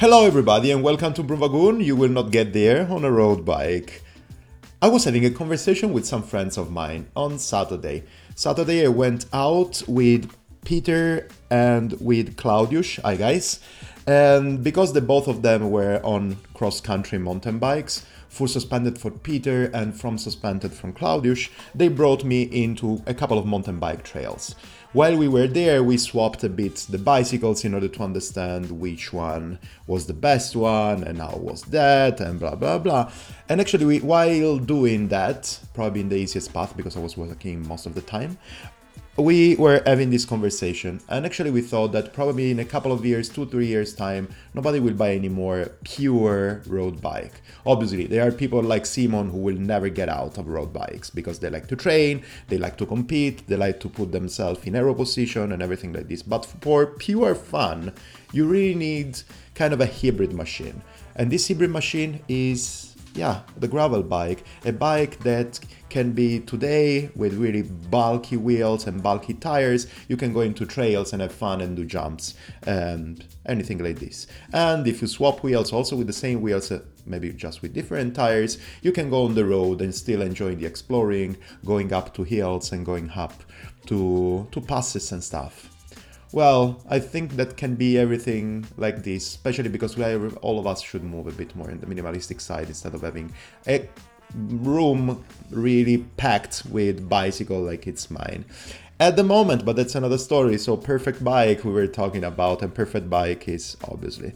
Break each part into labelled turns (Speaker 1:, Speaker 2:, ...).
Speaker 1: Hello, everybody, and welcome to Bruvagoon. You will not get there on a road bike. I was having a conversation with some friends of mine on Saturday. Saturday, I went out with Peter and with Claudius, hi guys, and because the both of them were on cross country mountain bikes, full suspended for Peter and from suspended from Claudius, they brought me into a couple of mountain bike trails. While we were there, we swapped a bit the bicycles in order to understand which one was the best one and how was that and blah blah blah. And actually, we, while doing that, probably in the easiest path because I was working most of the time, we were having this conversation and actually we thought that probably in a couple of years two three years time nobody will buy any more pure road bike. Obviously there are people like simon who will never get out of road bikes because they like to train they like to compete they like to put themselves in aero position and everything like this. But for pure fun you really need kind of a hybrid machine. And this hybrid machine is yeah, the gravel bike, a bike that can be today with really bulky wheels and bulky tires. You can go into trails and have fun and do jumps and anything like this. And if you swap wheels also with the same wheels, uh, maybe just with different tires, you can go on the road and still enjoy the exploring, going up to hills and going up to to passes and stuff. Well, I think that can be everything like this, especially because we are, all of us should move a bit more in the minimalistic side instead of having a room really packed with bicycle like it's mine. At the moment, but that's another story. So perfect bike we were talking about, and perfect bike is obviously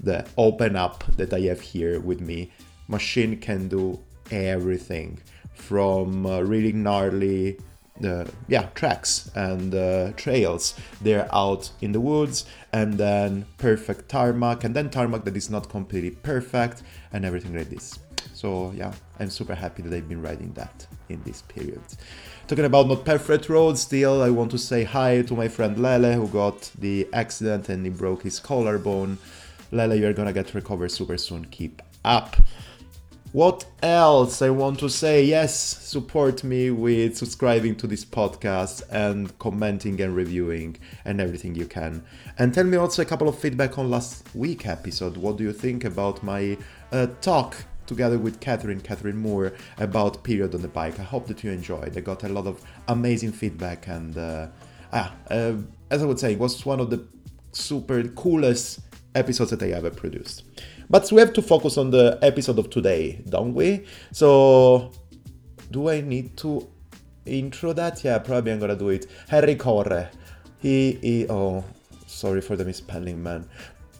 Speaker 1: the open up that I have here with me. Machine can do everything from uh, really gnarly uh, yeah tracks and uh, trails they're out in the woods and then perfect tarmac and then tarmac that is not completely perfect and everything like this so yeah i'm super happy that i've been riding that in this period talking about not perfect roads still i want to say hi to my friend lele who got the accident and he broke his collarbone lele you're gonna get recovered super soon keep up what else I want to say? Yes, support me with subscribing to this podcast and commenting and reviewing and everything you can. And tell me also a couple of feedback on last week episode. What do you think about my uh, talk together with Catherine, Catherine Moore, about period on the bike? I hope that you enjoyed. I got a lot of amazing feedback and uh, ah, uh, as I would say, it was one of the super coolest episodes that I ever produced. But we have to focus on the episode of today, don't we? So, do I need to intro that? Yeah, probably I'm gonna do it. Harry Corre. He, he oh, sorry for the misspelling, man.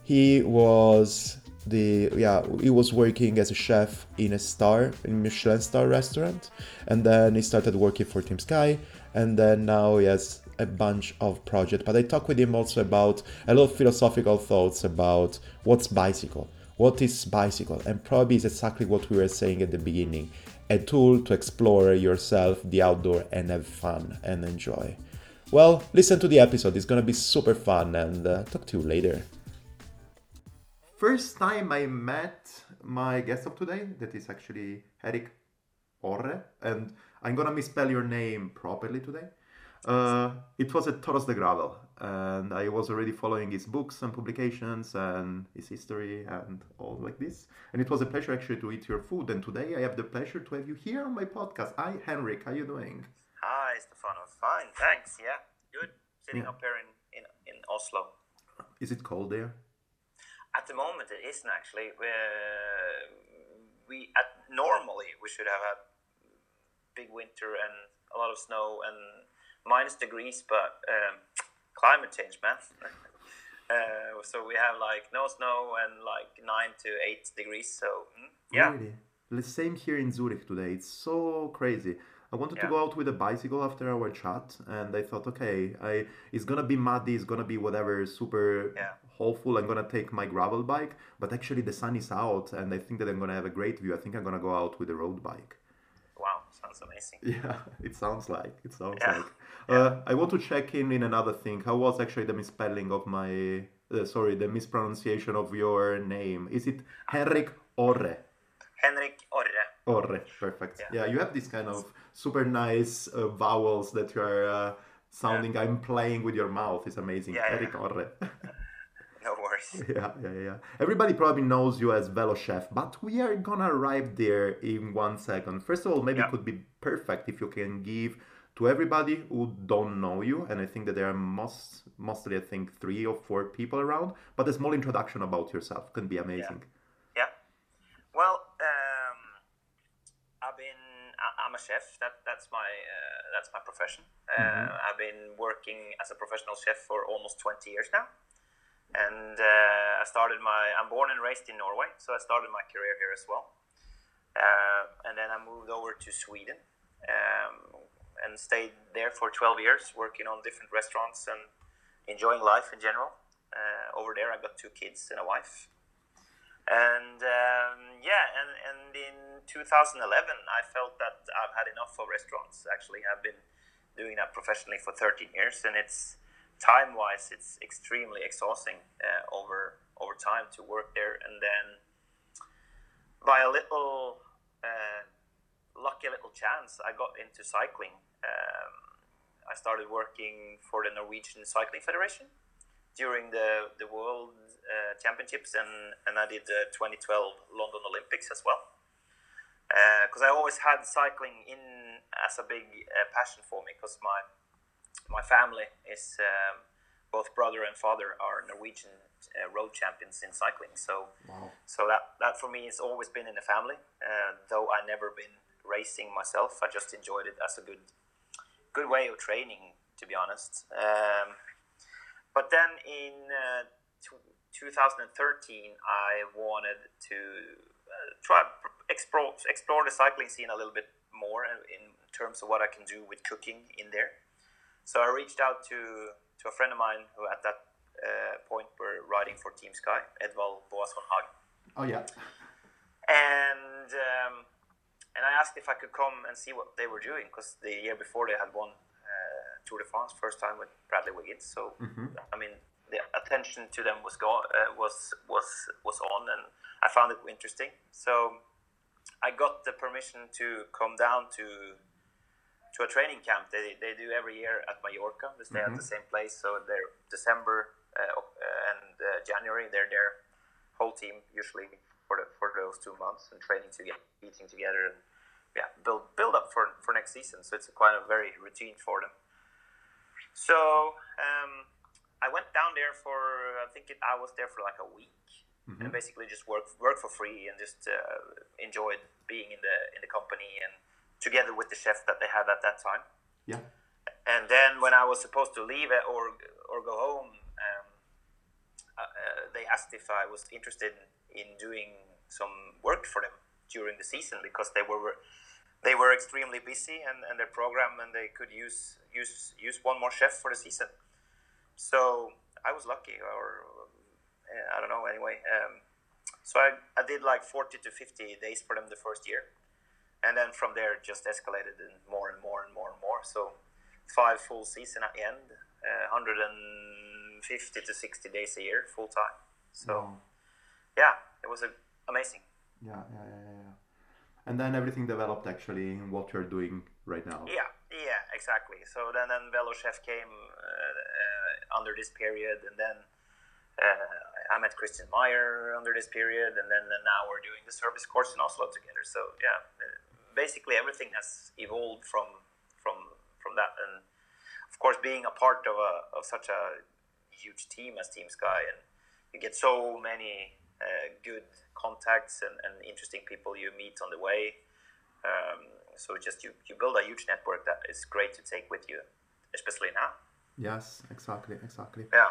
Speaker 1: He was the yeah he was working as a chef in a star in Michelin star restaurant, and then he started working for Team Sky, and then now he has a bunch of projects. But I talked with him also about a lot of philosophical thoughts about what's bicycle what is bicycle? And probably is exactly what we were saying at the beginning a tool to explore yourself, the outdoor, and have fun and enjoy. Well, listen to the episode, it's gonna be super fun, and uh, talk to you later. First time I met my guest of today, that is actually Eric Orre, and I'm gonna misspell your name properly today. Uh, it was at Toros de Gravel, and I was already following his books and publications and his history and all like this. And it was a pleasure actually to eat your food. And today I have the pleasure to have you here on my podcast. Hi, Henrik. How you doing?
Speaker 2: Hi, Stefano. Fine, thanks. Yeah, good. Sitting yeah. up here in, in, in Oslo.
Speaker 1: Is it cold there?
Speaker 2: At the moment, it isn't actually. We're, we at, normally we should have had big winter and a lot of snow and minus degrees, but um, climate change, man. uh, so we have like no snow and like nine to eight degrees. So mm, yeah.
Speaker 1: Really? The same here in Zurich today. It's so crazy. I wanted yeah. to go out with a bicycle after our chat, and I thought, okay, I it's gonna be muddy, it's gonna be whatever, super yeah. hopeful. I'm gonna take my gravel bike, but actually the sun is out, and I think that I'm gonna have a great view. I think I'm gonna go out with a road bike.
Speaker 2: Wow, sounds amazing.
Speaker 1: Yeah, it sounds like it sounds yeah. like. Uh, I want to check in in another thing. How was actually the misspelling of my, uh, sorry, the mispronunciation of your name? Is it Henrik Orre?
Speaker 2: Henrik Orre.
Speaker 1: Perfect. Yeah, yeah you have this kind of super nice uh, vowels that you are uh, sounding. Yeah. I'm playing with your mouth. It's amazing. Yeah, Henrik Orre.
Speaker 2: no worries.
Speaker 1: Yeah, yeah, yeah. Everybody probably knows you as Velo Chef, but we are gonna arrive there in one second. First of all, maybe it could be perfect if you can give to everybody who don't know you, and I think that there are most, mostly I think three or four people around, but a small introduction about yourself can be amazing.
Speaker 2: Yeah. Well, um, I've been. I- I'm a chef. That that's my uh, that's my profession. Uh, I've been working as a professional chef for almost 20 years now, and uh, I started my. I'm born and raised in Norway, so I started my career here as well. Uh, and then I moved over to Sweden um, and stayed there for 12 years, working on different restaurants and enjoying life in general. Over there, I got two kids and a wife and um, yeah and, and in 2011 i felt that i've had enough of restaurants. Actually i've been doing that professionally for 13 years and it's time wise it's extremely exhausting uh, over over time to work there. And then by a little uh, lucky little chance i got into cycling. Um, i started working for the norwegian cycling federation during the the world uh, championships and and I did the 2012 London Olympics as well. Because I always had cycling in as a big uh, passion for me. Because my my family is um, both brother and father are Norwegian uh, road champions in cycling. So
Speaker 1: Wow.
Speaker 2: so that that for me has always been in the family. Uh, though I never been racing myself, I just enjoyed it as a good good way of training, to be honest. Um, but then in uh, tw 2013, I wanted to uh, try explore explore the cycling scene a little bit more in, in terms of what I can do with cooking in there. So I reached out to to a friend of mine who at that uh, point were riding for Team Sky, Edvald Boasson Hagen
Speaker 1: Oh yeah.
Speaker 2: and um, and I asked if I could come and see what they were doing because the year before they had won uh, Tour de France first time with Bradley Wiggins. So I mean, the attention to them was go- uh, was was was on, and I found it interesting. So I got the permission to come down to to a training camp they, they do every year at Mallorca. They stay at the same place. So they're December uh, uh, and uh, January. They're there, whole team usually for the, for those two months and training together, eating together, and yeah, build build up for for next season. So it's a kind of very routine for them. So um, I went down there for I think it, I was there for like a week. And basically just worked work for free and just uh, enjoyed being in the in the company and together with the chef that they had at that time.
Speaker 1: Yeah.
Speaker 2: And then when I was supposed to leave or or go home, um, uh, uh, they asked if I was interested in doing some work for them during the season because they were they were extremely busy and, and their program and they could use use use one more chef for the season. So I was lucky, or uh, I don't know. Anyway, um, so I, I did like forty to fifty days for them the first year, and then from there just escalated and more and more and more and more. So five full season at the end, uh, 150 to 60 days a year full time. So
Speaker 1: Wow.
Speaker 2: yeah, it was a, amazing.
Speaker 1: Yeah, yeah, yeah. And then everything developed actually in what you're doing right now.
Speaker 2: Yeah, yeah, exactly. So then, then Velo Chef came uh, uh, under this period, and then uh, I met Christian Meyer under this period, and then and now we're doing the service course in Oslo together. So yeah, uh, basically everything has evolved from from from that, and of course being a part of a of such a huge team as Team Sky, and you get so many uh, good contacts and, and interesting people you meet on the way. Um, so just you, you build a huge network that is great to take with you, especially now.
Speaker 1: Yes, exactly, exactly.
Speaker 2: Yeah.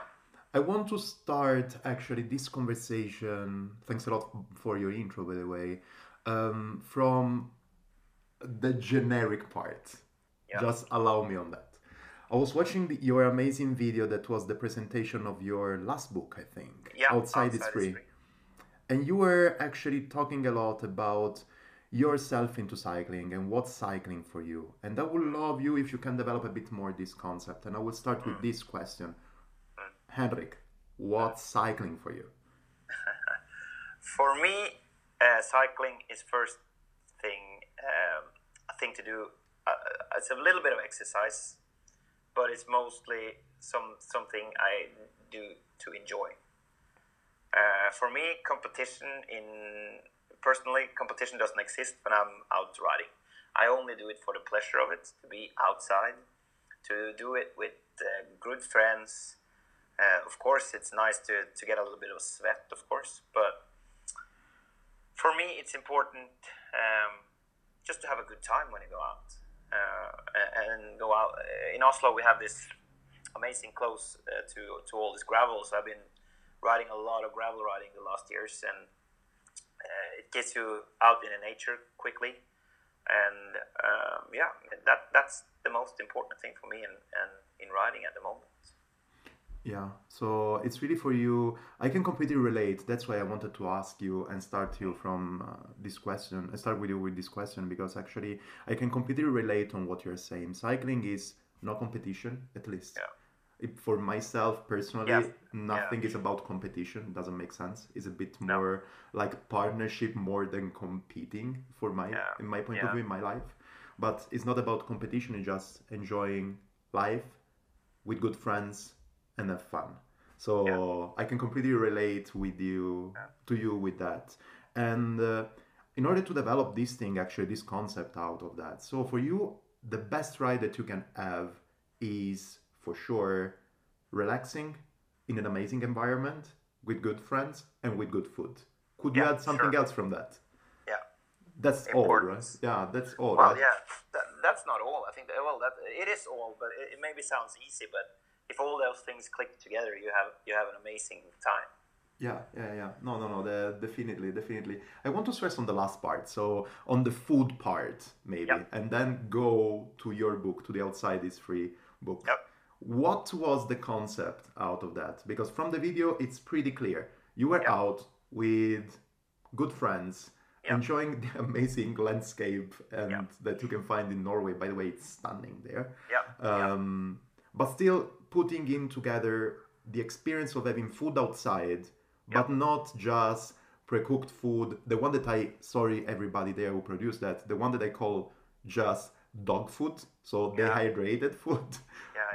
Speaker 1: I want to start actually this conversation. Thanks a lot for your intro, by the way. Um, from the generic part.
Speaker 2: Yeah.
Speaker 1: Just allow me on that. I was watching the, your amazing video that was the presentation of your last book, I think.
Speaker 2: Yeah.
Speaker 1: Outside, it's free. And you were actually talking a lot about yourself into cycling and what's cycling for you. And I would love you if you can develop a bit more this concept. And I will start with this question. Henrik, what's cycling for you?
Speaker 2: For me, uh, cycling is first thing um, thing to do. Uh, it's a little bit of exercise, but it's mostly some something I do to enjoy. Uh, for me, competition in personally, competition doesn't exist when I'm out riding. I only do it for the pleasure of it, to be outside, to do it with uh, good friends. Uh, of course, it's nice to, to get a little bit of sweat, of course, but for me, it's important um, just to have a good time when you go out. Uh, and go out in Oslo, we have this amazing close uh, to to all this gravel. So I've been riding a lot of gravel riding the last years, and uh, it gets you out in the nature quickly. And um, yeah, that that's the most important thing for me in, in, in riding at the moment.
Speaker 1: Yeah, so it's really for you. I can completely relate. That's why I wanted to ask you and start you from uh, this question. I start with you with this question because actually I can completely relate on what you're saying. Cycling is no competition, at least.
Speaker 2: Yeah
Speaker 1: for myself personally, nothing yeah. is about competition. Doesn't make sense. It's a bit more no. like partnership more than competing for my yeah. in my point of view in my life. But it's not about competition. It's just enjoying life with good friends and have fun. So I can completely relate with you to you with that. And uh, in order to develop this thing, actually, this concept out of that. So for you, the best ride that you can have is for sure relaxing in an amazing environment with good friends and with good food. Could you add something sure. else from that?
Speaker 2: Yeah.
Speaker 1: That's all, right? Yeah, that's all.
Speaker 2: Well,
Speaker 1: right?
Speaker 2: yeah, that, that's not all. I think that, well, that it is all, but it, it maybe sounds easy, but if all those things click together, you have you have an amazing time.
Speaker 1: Yeah, yeah, yeah. No, no, no. The, definitely, definitely. I want to stress on the last part. So on the food part, maybe, yep. and then go to your book, to the Outside is Free book.
Speaker 2: Yep.
Speaker 1: What was the concept out of that? Because from the video, it's pretty clear. You were out with good friends, enjoying the amazing landscape and that you can find in Norway. By the way, it's stunning there.
Speaker 2: Yeah.
Speaker 1: Um, but still putting in together the experience of having food outside, but not just pre-cooked food. The one that I sorry everybody there who produced that, the one that I call just dog food, so dehydrated food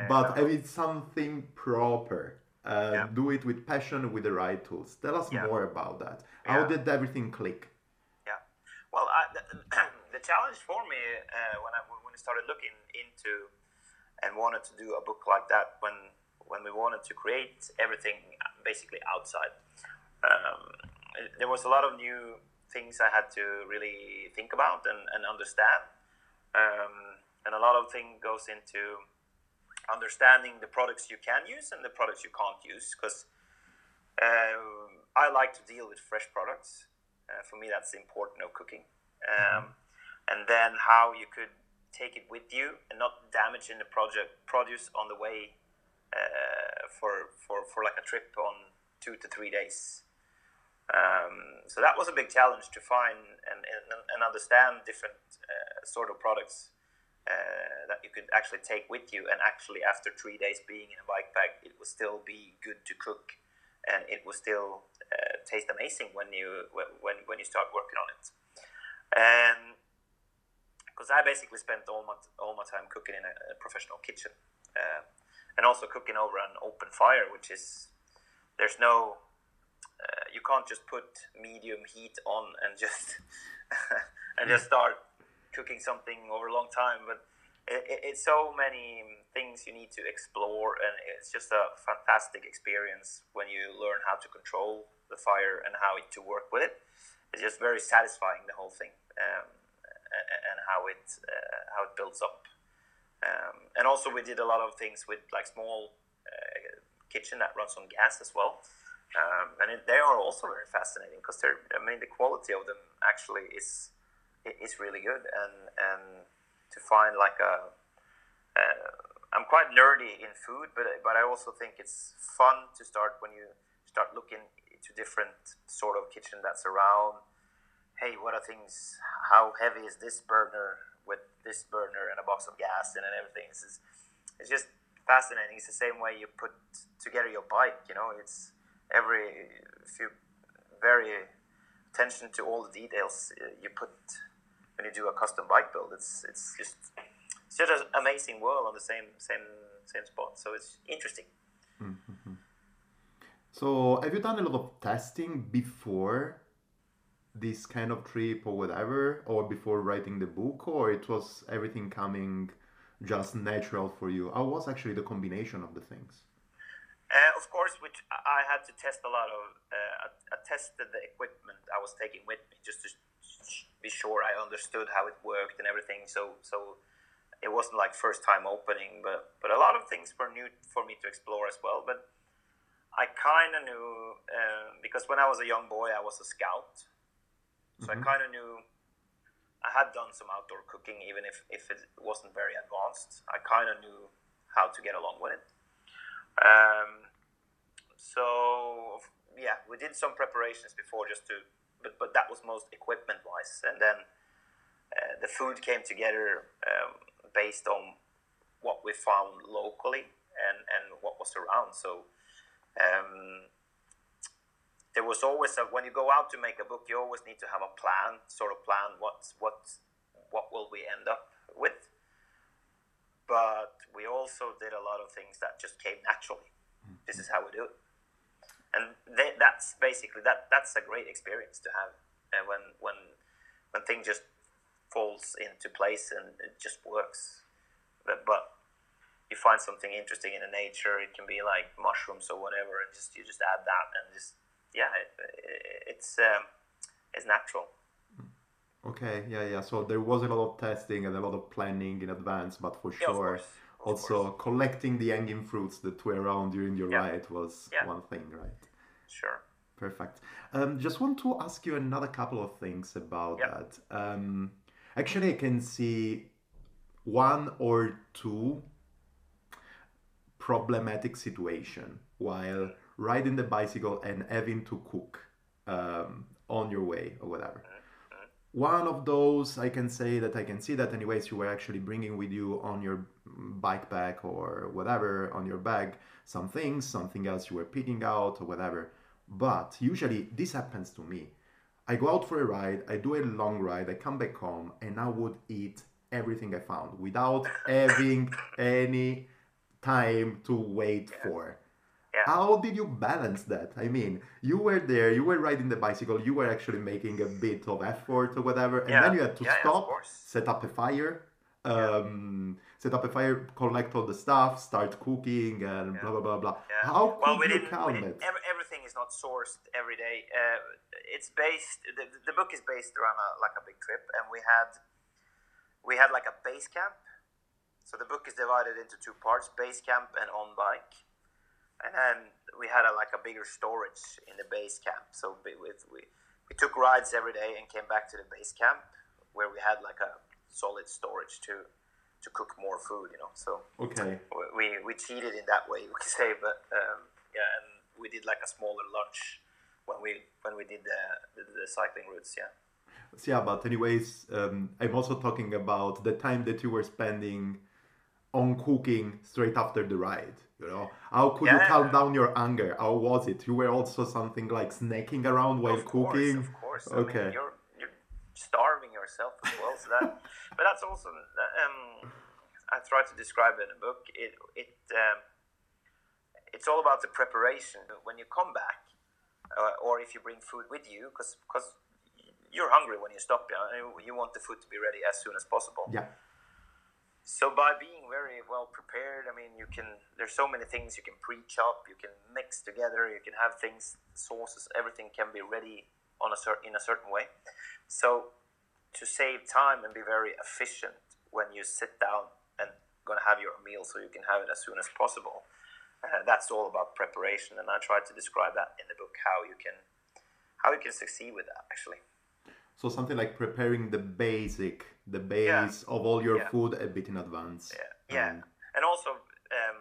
Speaker 1: but I mean something proper. Uh, yeah. Do it with passion, with the right tools. Tell us yeah. more about that. How did everything click?
Speaker 2: Yeah, well, I, the, the, challenge for me uh, when I when I started looking into and wanted to do a book like that when when we wanted to create everything basically outside. Um, there was a lot of new things I had to really think about and, and understand. Um, and a lot of things goes into understanding the products you can use and the products you can't use because uh, I like to deal with fresh products. Uh, for me, that's important of cooking. Um, mm-hmm. And then how you could take it with you and not damage in the project produce on the way uh, for, for, for like a trip on two to three days. Um, so that was a big challenge to find and, and, and understand different uh, sort of products uh, that you could actually take with you, and actually after three days being in a bike bag, it will still be good to cook, and it will still uh, taste amazing when you when when you start working on it. And because I basically spent all my all my time cooking in a, a professional kitchen, uh, and also cooking over an open fire, which is there's no uh, you can't just put medium heat on and just and just start cooking something over a long time, but it, it, it's so many things you need to explore, and it's just a fantastic experience when you learn how to control the fire and how to work with it. It's just very satisfying the whole thing, um, and how it uh, how it builds up. Um, and also, we did a lot of things with like small uh, kitchen that runs on gas as well. Um, and it, they are also very fascinating because they're I mean the quality of them actually is is really good. And and to find like a uh, I'm quite nerdy in food but but I also think it's fun to start when you start looking to different sort of kitchen that's around. Hey what are things how heavy is this burner with this burner and a box of gas in and everything? It's just, it's just fascinating. It's the same way you put together your bike you know? It's every few very attention to all the details uh, you put when you do a custom bike build, it's it's just it's just an amazing world on the same same same spot. So it's interesting.
Speaker 1: Mm-hmm. So, have you done a lot of testing before this kind of trip or whatever, or before writing the book, or it was everything coming just natural for you? How was actually the combination of the things?
Speaker 2: Uh, of course, which I had to test a lot of. Uh, I, tested the equipment I was taking with me just to be sure I understood how it worked and everything. So, so it wasn't like first time opening, but but a lot of things were new for me to explore as well. But I kind of knew uh, because when I was a young boy, I was a scout, so mm-hmm. I kind of knew I had done some outdoor cooking, even if, if it wasn't very advanced. I kind of knew how to get along with it. Um, so yeah, we did some preparations before just to, but but that was most equipment wise, and then uh, the food came together um, based on what we found locally and and what was around. So. Um, there was always a, when you go out to make a book, you always need to have a plan, sort of plan what's what what will we end up with. But we also did a lot of things that just came naturally. Mm-hmm. This is how we do it, and they, that's basically that. That's a great experience to have uh, when when when things just falls into place and it just works. But, but you find something interesting in the nature. It can be like mushrooms or whatever, and just you just add that and just yeah, it, it's um, it's natural.
Speaker 1: Okay, yeah, yeah. So there was a lot of testing and a lot of planning in advance, but for
Speaker 2: yeah,
Speaker 1: sure, also course. collecting the hanging fruits that were around during your yeah. ride was yeah. one thing, right?
Speaker 2: Sure.
Speaker 1: Perfect. Um, just want to ask you another couple of things about that. Um, actually, I can see one or two problematic situation while riding the bicycle and having to cook um, on your way or whatever. One of those, I can say that I can see that, anyways, you were actually bringing with you on your bike pack or whatever on your bag some things, something else you were picking out or whatever. But usually this happens to me. I go out for a ride, I do a long ride, I come back home, and I would eat everything I found without having any time to wait for.
Speaker 2: Yeah.
Speaker 1: How did you balance that? I mean, you were there, you were riding the bicycle, you were actually making a bit of effort or whatever, and
Speaker 2: yeah.
Speaker 1: then you had to
Speaker 2: yeah,
Speaker 1: stop, set up a fire, um, set up a fire, collect all the stuff, start cooking, and blah blah blah blah. How
Speaker 2: well,
Speaker 1: could
Speaker 2: we
Speaker 1: you count it?
Speaker 2: everything is not sourced every day. Uh, it's based. The, the book is based around a, like a big trip, and we had we had like a base camp. So the book is divided into two parts: base camp and on bike and then we had a, like a bigger storage in the base camp. So we, with, we we took rides every day and came back to the base camp where we had like a solid storage to to cook more food. You know, so
Speaker 1: okay,
Speaker 2: we we cheated in that way, we could say. But um, yeah, and we did like a smaller lunch when we when we did the the, the cycling routes. Yeah.
Speaker 1: Yeah, but anyways, um, I'm also talking about the time that you were spending on cooking straight after the ride you know? How could yeah. you calm down your anger? How was it? You were also something like snacking around while
Speaker 2: of
Speaker 1: cooking?
Speaker 2: of course. Okay I mean, you're, you're starving yourself as well so that but that's also um, i try to describe it in the book. It it um, it's all about the preparation. When you come back uh, or if you bring food with you because because you're hungry when you stop you, know, you want the food to be ready as soon as possible.
Speaker 1: Yeah
Speaker 2: so by being very well prepared, I mean you can. There's so many things you can pre-chop, you can mix together, you can have things, sauces, everything can be ready on a certain in a certain way. So to save time and be very efficient when you sit down and gonna have your meal, so you can have it as soon as possible. Uh, that's all about preparation, and I try to describe that in the book how you can how you can succeed with that actually.
Speaker 1: So something like preparing the basic, the base yeah. of all your yeah. food a bit in advance.
Speaker 2: Yeah, yeah, um, and also, um,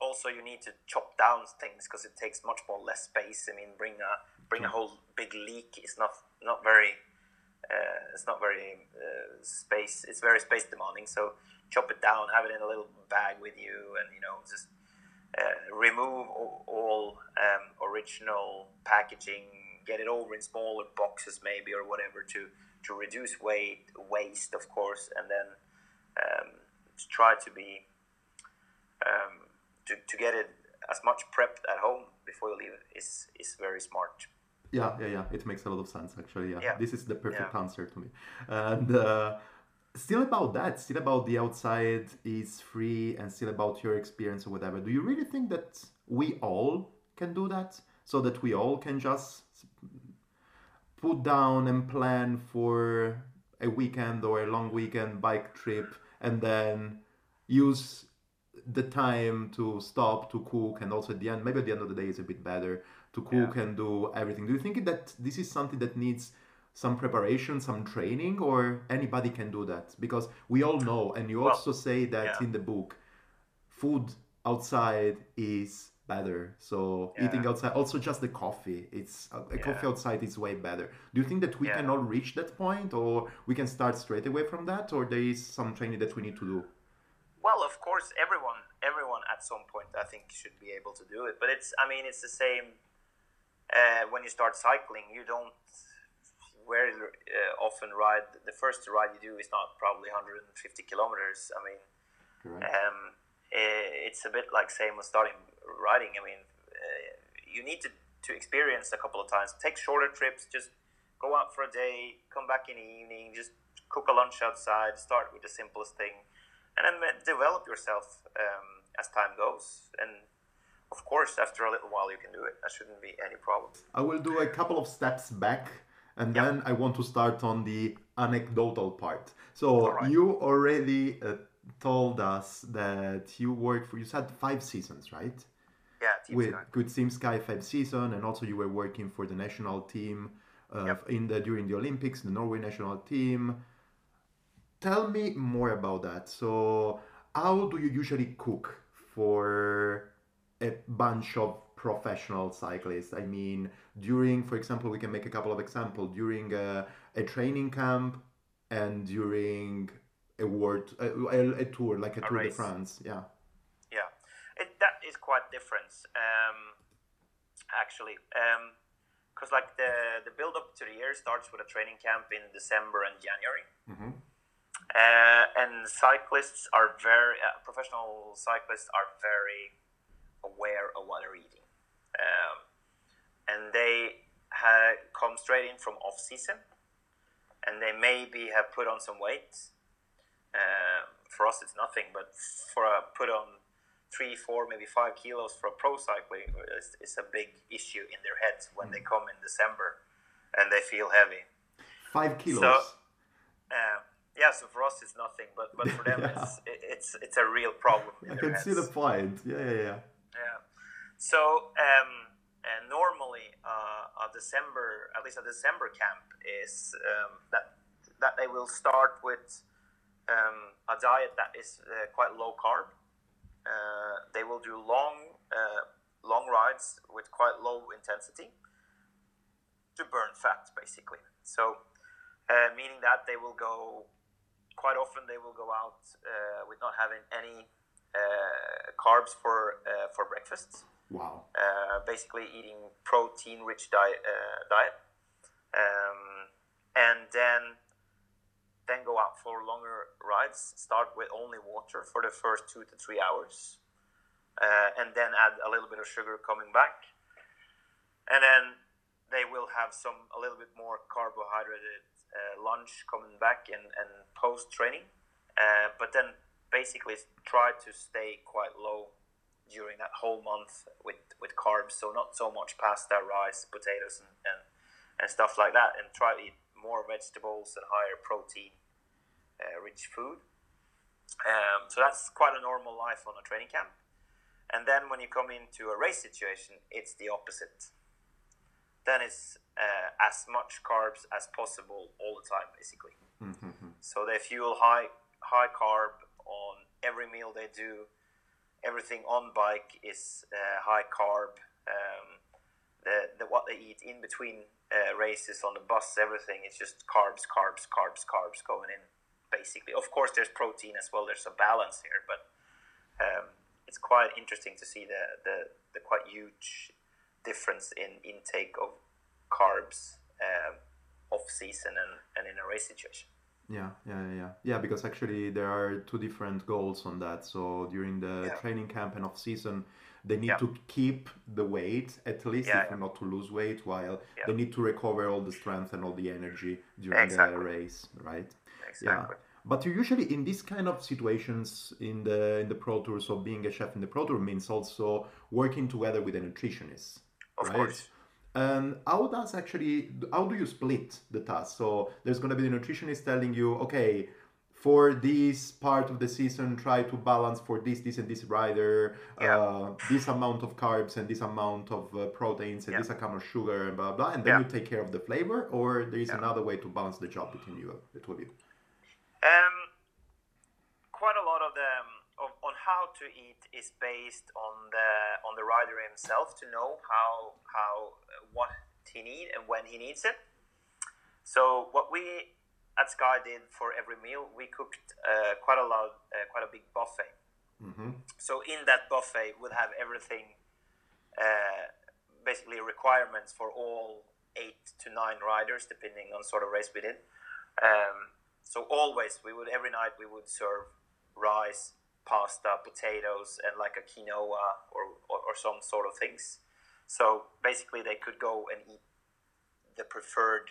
Speaker 2: also you need to chop down things because it takes much more less space. I mean, bring a bring a whole big leek is not not very. Uh, it's not very uh, space. It's very space demanding. So chop it down, have it in a little bag with you, and you know just uh, remove all, all um, original packaging get it over in smaller boxes maybe or whatever to to reduce weight waste of course and then um, to try to be um, to, to get it as much prepped at home before you leave is is very smart.
Speaker 1: Yeah, yeah, yeah. It makes a lot of sense actually. Yeah,
Speaker 2: Yeah.
Speaker 1: this is the perfect
Speaker 2: Yeah.
Speaker 1: answer to me. And uh, still about that, still about the outside is free, and still about your experience or whatever. Do you really think that we all can do that? So that we all can just put down and plan for a weekend or a long weekend bike trip and then use the time to stop to cook and also at the end maybe at the end of the day is a bit better to cook and do everything. Do you think that this is something that needs some preparation some training or anybody can do that? Because we all know and you
Speaker 2: Well,
Speaker 1: also say that
Speaker 2: yeah.
Speaker 1: in the book food outside is better so eating outside also just the coffee it's a, a coffee outside is way better do you think that we
Speaker 2: Yeah.
Speaker 1: can all reach that point or we can start straight away from that or there is some training that we need to do
Speaker 2: Well, of course, everyone everyone at some point I think should be able to do it. But it's I mean it's the same uh, when you start cycling. You don't very uh, often ride. The first ride you do is not probably 150 kilometers. I mean,
Speaker 1: correct
Speaker 2: um, it's a bit like same with starting riding. I mean, uh, you need to, to experience a couple of times. Take shorter trips. Just go out for a day, come back in the evening, just cook a lunch outside. Start with the simplest thing, and then develop yourself um, as time goes. And of course, after a little while, you can do it. That shouldn't be any problem.
Speaker 1: I will do a couple of steps back and
Speaker 2: Yeah.
Speaker 1: then I want to start on the anecdotal part. So
Speaker 2: Alright.
Speaker 1: you already uh, told us that you worked for you said 5 seasons, right?
Speaker 2: Yeah, Team
Speaker 1: With
Speaker 2: Sky.
Speaker 1: Good Team Sky 5 season and also you were working for the national team uh,
Speaker 2: Yep.
Speaker 1: in the during the Olympics, the Norway national team. Tell me more about that. So how do you usually cook for a bunch of professional cyclists. I mean, during, for example, we can make a couple of examples during a, a training camp and during a world a, a, a tour like a, Tour de. France. Yeah.
Speaker 2: Yeah, it, that is quite different, um, actually. Because like the the build up to the year starts with a training camp in December and January,
Speaker 1: Mhm.
Speaker 2: uh, and cyclists are very uh, professional cyclists are very aware of what they're eating, um, and they ha- come straight in from off season, and they maybe have put on some weight. Uh, for us, it's nothing, but for a put on three, four, maybe five kilos for a pro cycling is, is a big issue in their heads when they come in December and they feel heavy.
Speaker 1: Five kilos.
Speaker 2: So- Uh, yeah, so for us it's nothing, but but for them
Speaker 1: Yeah.
Speaker 2: it's it, it's it's a real problem.
Speaker 1: I can see the point. Yeah, yeah, yeah.
Speaker 2: Yeah. So um, and normally uh, a December, at least a December camp is um, that that they will start with um, a diet that is uh, quite low carb. Uh, they will do long uh, long rides with quite low intensity to burn fat, basically. So uh, meaning that they will go quite often. They will go out uh, with not having any uh, carbs for uh, for breakfast.
Speaker 1: Wow.
Speaker 2: Uh, basically, eating protein-rich diet, uh, diet, um, and then then go out for longer rides. Start with only water for the first two to three hours, uh, and then add a little bit of sugar coming back, and then they will have some a little bit more carbohydrate uh, lunch coming back and, and post training, uh, but then basically try to stay quite low during that whole month with, with carbs, so not so much pasta, rice, potatoes, and, and, and stuff like that, and try to eat more vegetables and higher protein uh, rich food. Um, so that's quite a normal life on a training camp. And then when you come into a race situation, it's the opposite. Then it's uh, as much carbs as possible all the time, basically. So they fuel high high carb on every meal they do. Everything on bike is uh, high carb. Um, the, the what they eat in between uh, races on the bus, everything is just carbs, carbs, carbs, carbs going in. Basically, of course, there's protein as well. There's a balance here, but um, it's quite interesting to see the, the, the quite huge difference in intake of carbs um, off season and, and in a race situation.
Speaker 1: Yeah, yeah, yeah, yeah. Yeah, because actually there are two different goals on that. So during the
Speaker 2: Yeah.
Speaker 1: training camp and off season, they need
Speaker 2: Yeah.
Speaker 1: to keep the weight at least,
Speaker 2: Yeah,
Speaker 1: if
Speaker 2: yeah.
Speaker 1: not to lose weight, while they need to recover all the strength and all the energy during the race, right?
Speaker 2: Exactly.
Speaker 1: Yeah. But you usually in these kind of situations in the in the pro tour, so being a chef in the pro tour means also working together with a nutritionist,
Speaker 2: Of
Speaker 1: right?
Speaker 2: course.
Speaker 1: And how does actually how do you split the task? So there's going to be the nutritionist telling you, okay, for this part of the season, try to balance for this, this, and this rider,
Speaker 2: Yeah.
Speaker 1: uh, this amount of carbs and this amount of uh, proteins and
Speaker 2: Yeah.
Speaker 1: this amount of sugar and blah blah, and then
Speaker 2: Yeah.
Speaker 1: you take care of the flavor, or there is another way to balance the job between you, the two of you.
Speaker 2: Um, quite a lot of the of, on how to eat is based on the on the rider himself to know how how uh, what he need and when he needs it. So what we at Sky did for every meal, we cooked uh, quite a lot, uh, quite a big buffet.
Speaker 1: hmm
Speaker 2: So in that buffet we would have everything, uh, basically requirements for all eight to nine riders, depending on sort of race we did. Um, so always we would every night we would serve rice, pasta, potatoes, and like a quinoa or, or, or some sort of things. So basically they could go and eat the preferred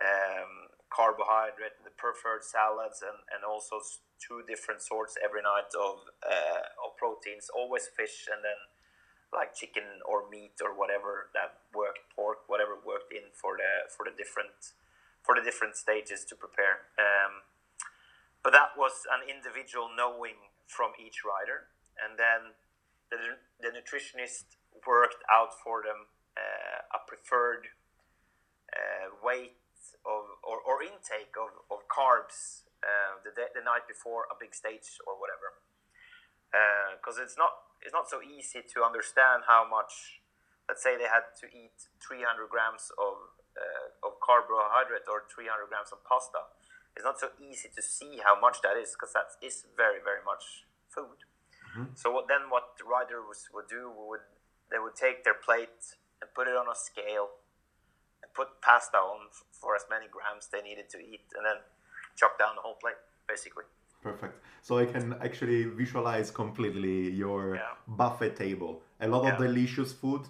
Speaker 2: um, carbohydrate, the preferred salads, and, and also two different sorts every night of, uh, of proteins, always fish, and then like chicken or meat or whatever that worked, pork, whatever worked in for the for the different for the different stages to prepare. Um, but that was an individual knowing from each rider, and then the, the nutritionist worked out for them uh, a preferred uh, weight of or, or intake of, of carbs uh, the, day, the night before a big stage or whatever. Because it's not it's not so easy to understand how much. Let's say they had to eat 300 grams of uh, of carbohydrate or 300 grams of pasta. It's not so easy to see how much that is because that is very very much food. So what, then what the riders would do would they would take their plate and put it on a scale put pasta on f- for as many grams they needed to eat and then chuck down the whole plate basically.
Speaker 1: Perfect. So I can actually visualize completely your
Speaker 2: Yeah.
Speaker 1: buffet table. A lot of delicious food,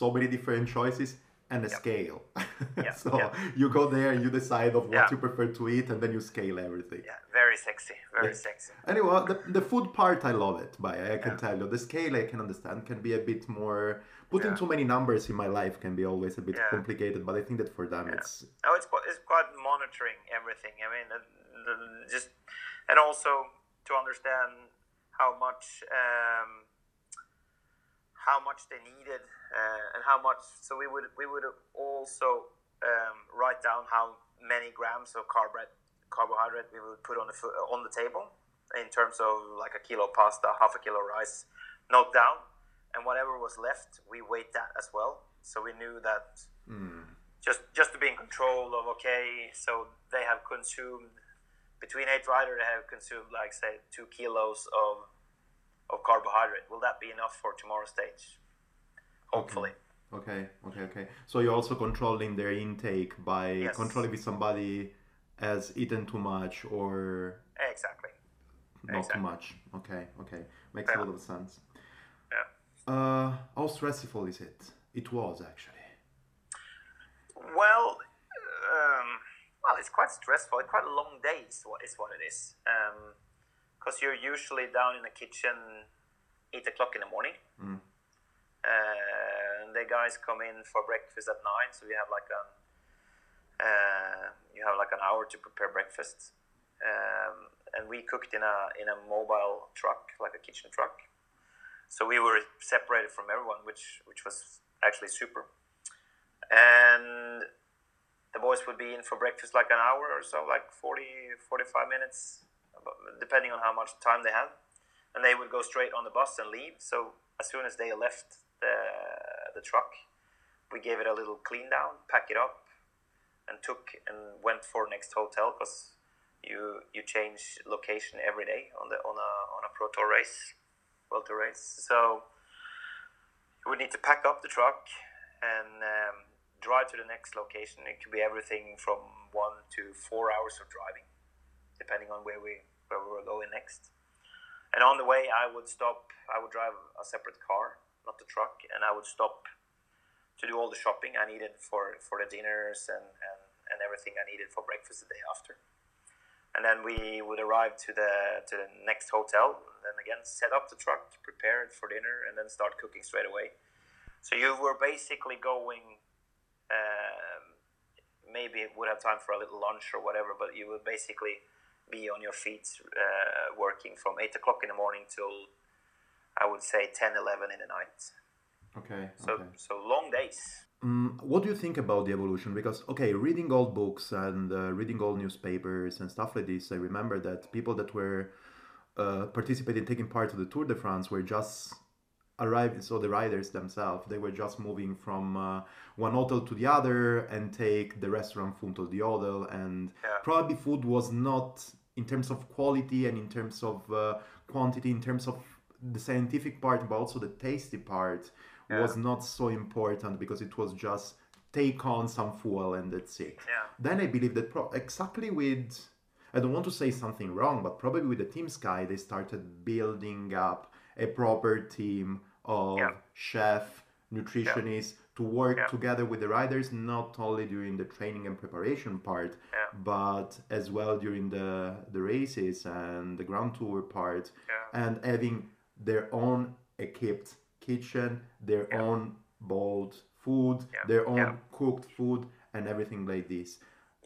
Speaker 1: so many different choices, and a
Speaker 2: Yeah.
Speaker 1: scale.
Speaker 2: Yeah,
Speaker 1: so
Speaker 2: yeah.
Speaker 1: you go there and you decide of what
Speaker 2: Yeah.
Speaker 1: you prefer to eat, and then you scale everything.
Speaker 2: Yeah, very sexy, very
Speaker 1: Yeah.
Speaker 2: sexy.
Speaker 1: Anyway, the, the food part I love it. But I can
Speaker 2: Yeah.
Speaker 1: tell you, the scale I can understand can be a bit more. Putting
Speaker 2: Yeah.
Speaker 1: too many numbers in my life can be always a bit
Speaker 2: Yeah.
Speaker 1: complicated. But I think that for them it's
Speaker 2: Oh, it's quite, it's quite monitoring everything. I mean, uh, the, just and also to understand how much um, how much they needed uh, and how much. So we would we would also um, write down how many grams of carbohydrate carbohydrate we would put on the on the table in terms of like a kilo pasta, half a kilo rice. Note down, and whatever was left, we weighed that as well. So we knew that hmm. just just to be in control of okay so they have consumed between eight riders they have consumed like say two kilos of of carbohydrate will that be enough for tomorrow's stage hopefully
Speaker 1: Okay, okay, okay. So you're also controlling their intake by
Speaker 2: Yes.
Speaker 1: controlling if somebody has eaten too much or
Speaker 2: exactly
Speaker 1: not
Speaker 2: Exactly.
Speaker 1: too much. Okay, okay. Makes a
Speaker 2: Yeah.
Speaker 1: lot of sense. Uh, how stressful is it? It was actually.
Speaker 2: well um, well it's quite stressful it's quite a long days what is what it is because you're usually down in the kitchen 8 o'clock in the morning
Speaker 1: Mm.
Speaker 2: and the guys come in for breakfast at 9 so we have like a uh, you have like an hour to prepare breakfast um, and we cooked in a in a mobile truck like a kitchen truck so we were separated from everyone which which was actually super. And the boys would be in for breakfast like an hour or so like 40 45 minutes depending on how much time they had. And they would go straight on the bus and leave. So as soon as they left the, the truck we gave it a little clean down pack it up and took and went for next hotel because you you change location every day on the on a on a pro tour race welter race so you would need to pack up the truck and um, drive to the next location. It could be everything from one to four hours of driving. depending on where we where we were going next. And on the way, I would stop. I would drive a separate car, not the truck, and I would stop to do all the shopping I needed for for the dinners and and, and everything I needed for breakfast the day after. And then we would arrive to the to the next hotel. Then again, set up the truck, prepare it for dinner, and then start cooking straight away. So you were basically going. Um, maybe would have time for a little lunch or whatever, but you would basically be on your feet uh, working from 8 o'clock in the morning till I would say 10, 11 in the night.
Speaker 1: Okay.
Speaker 2: So,
Speaker 1: okay.
Speaker 2: so long days.
Speaker 1: Um, what do you think about the evolution? Because, okay, reading old books and uh, reading old newspapers and stuff like this, I remember that people that were uh, participating, taking part to the Tour de France were just arriving, so the riders themselves, they were just moving from uh, one hotel to the other and take the restaurant food to the hotel. And
Speaker 2: Yeah.
Speaker 1: probably food was not, in terms of quality and in terms of uh, quantity, in terms of the scientific part, but also the tasty part was not so important because it was just take on some fuel and that's it.
Speaker 2: Yeah.
Speaker 1: Then I believe that pro- exactly with, I don't want to say something wrong, but probably with the Team Sky, they started building up a proper team of
Speaker 2: Yeah.
Speaker 1: chef, nutritionists to work
Speaker 2: Yeah.
Speaker 1: together with the riders, not only during the training and preparation part,
Speaker 2: Yeah.
Speaker 1: but as well during the, the races and the grand tour part,
Speaker 2: Yeah.
Speaker 1: and having their own equipped kitchen, their
Speaker 2: Yeah.
Speaker 1: own bowled food,
Speaker 2: Yeah.
Speaker 1: their own cooked food, and everything like this.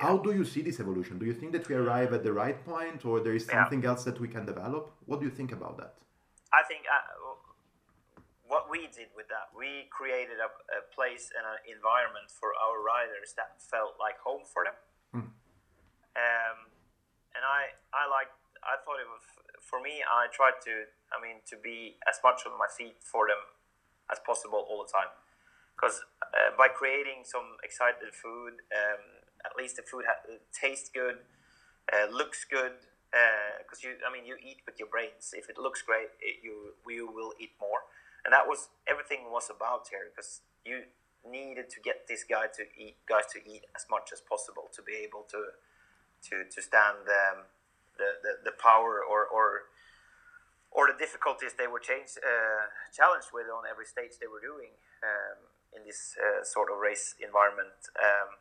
Speaker 1: How do you see this evolution? Do you think that we arrive at the right point, or there is something else that we can develop? What do you think about that?
Speaker 2: I think uh, what we did with that, we created a, a place and an environment for our riders that felt like home for them. Um, and I, I like, I thought it was for me. I try to, I mean, to be as much on my feet for them as possible all the time, because uh, by creating some excited food, um, at least the food ha- tastes good, uh, looks good. Because you, I mean, you eat with your brains. If it looks great, it, you you will eat more, and that was everything was about here. Because you needed to get this guy to eat, guys to eat as much as possible to be able to to to stand um, the, the the power or or or the difficulties they were change, uh, challenged with on every stage they were doing um, in this uh, sort of race environment. Um,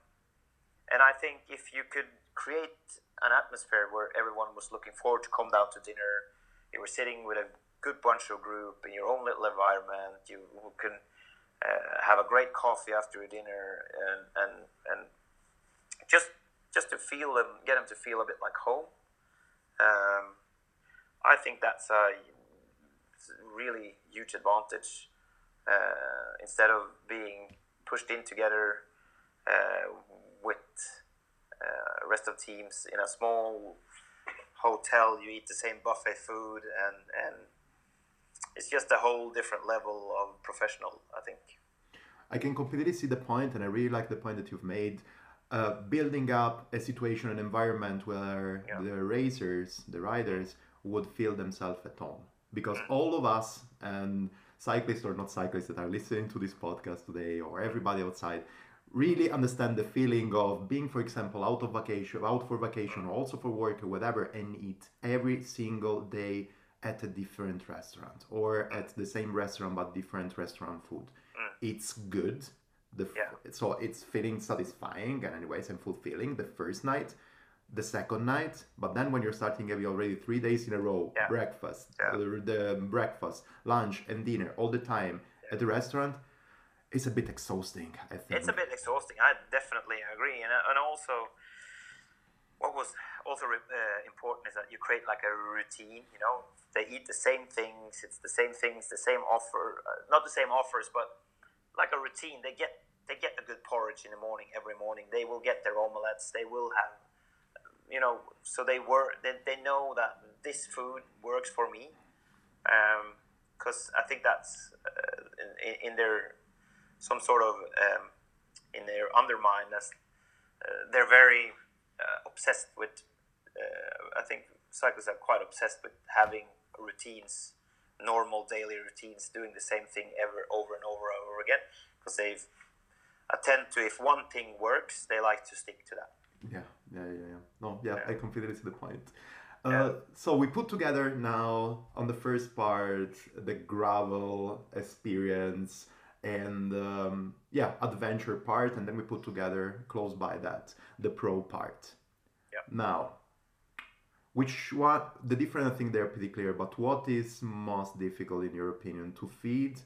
Speaker 2: and I think if you could create an atmosphere where everyone was looking forward to come down to dinner, you were sitting with a good bunch of group in your own little environment, you can uh, have a great coffee after a dinner, and and, and just just to feel them, get them to feel a bit like home. Um, I think that's a really huge advantage. Uh, instead of being pushed in together uh, with uh, rest of teams in a small hotel, you eat the same buffet food, and and it's just a whole different level of professional. I think.
Speaker 1: I can completely see the point, and I really like the point that you've made. Uh, building up a situation, an environment where
Speaker 2: Yeah.
Speaker 1: the racers, the riders, would feel themselves at home. Because all of us, and cyclists or not cyclists that are listening to this podcast today, or everybody outside, really understand the feeling of being, for example, out of vacation, out for vacation, or also for work or whatever, and eat every single day at a different restaurant or at the same restaurant but different restaurant food. It's good. The f-
Speaker 2: Yeah.
Speaker 1: so it's feeling satisfying and anyways and fulfilling the first night, the second night, but then when you're starting having already three days in a row,
Speaker 2: Yeah.
Speaker 1: breakfast,
Speaker 2: Yeah.
Speaker 1: the, the breakfast, lunch and dinner all the time at the restaurant, it's a bit exhausting. I think.
Speaker 2: It's a bit exhausting. I definitely agree, and and also, what was also uh, important is that you create like a routine. You know, they eat the same things. It's the same things, the same offer, uh, not the same offers, but like a routine. They get they get a good porridge in the morning every morning. They will get their omelets. They will have, you know, so they work. They, they know that this food works for me, because I think that's uh, in, in their some sort of um, in their undermine that's uh, they're very uh, obsessed with uh, I think cyclists are quite obsessed with having routines normal daily routines doing the same thing ever over and over and over again because they've attend to if one thing works they like to stick to that
Speaker 1: Yeah, yeah, yeah, yeah. no, yeah,
Speaker 2: Yeah.
Speaker 1: I completely see the point. Uh,
Speaker 2: Yeah.
Speaker 1: So we put together now on the first part the gravel experience and um, yeah, adventure part, and then we put together close by that the pro part.
Speaker 2: Yeah.
Speaker 1: Now, which one? The difference I think they're pretty clear. But what is most difficult in your opinion to feed?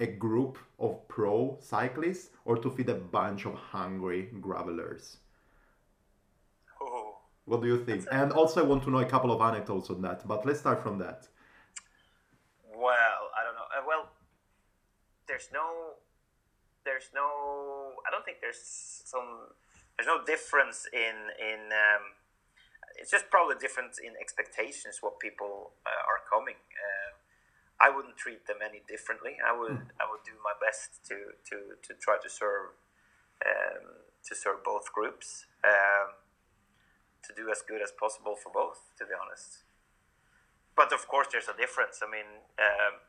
Speaker 1: A group of pro cyclists or to feed a bunch of hungry gravelers?
Speaker 2: Ooh.
Speaker 1: What do you think? And also, I want to know a couple of anecdotes on that. But let's start from that.
Speaker 2: Well, I don't know. Uh, well, there's no, there's no. I don't think there's some. There's no difference in in. Um, it's just probably different in expectations what people uh, are coming. Uh, I wouldn't treat them any differently. I would I would do my best to to, to try to serve um, to serve both groups. Um, to do as good as possible for both, to be honest but of course there's a difference i mean um,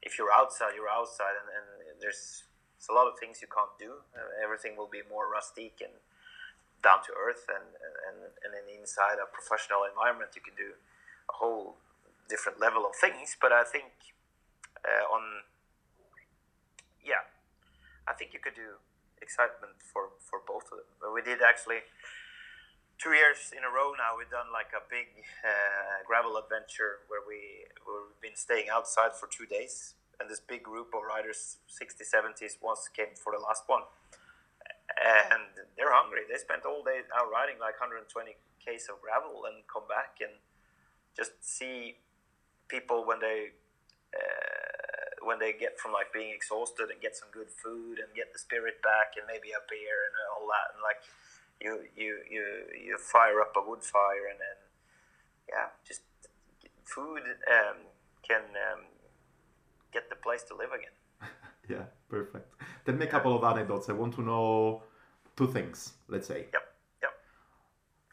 Speaker 2: if you're outside you're outside and, and there's, there's a lot of things you can't do uh, everything will be more rustic and down to earth and, and, and then inside a professional environment you can do a whole different level of things but i think uh, on yeah i think you could do excitement for for both of them. But we did actually two years in a row now we've done like a big uh, gravel adventure where we where we've been staying outside for two days and this big group of riders 60 70s once came for the last one. And they're hungry. They spent all day out riding like 120 k's of gravel and come back and just see people when they uh, when they get from like being exhausted and get some good food and get the spirit back and maybe a beer and all that and like you you you you fire up a wood fire and then yeah just food um, can um, get the place to live again
Speaker 1: Yeah, perfect. Tell me a couple of anecdotes. I want to know two things, let's say.
Speaker 2: yep yep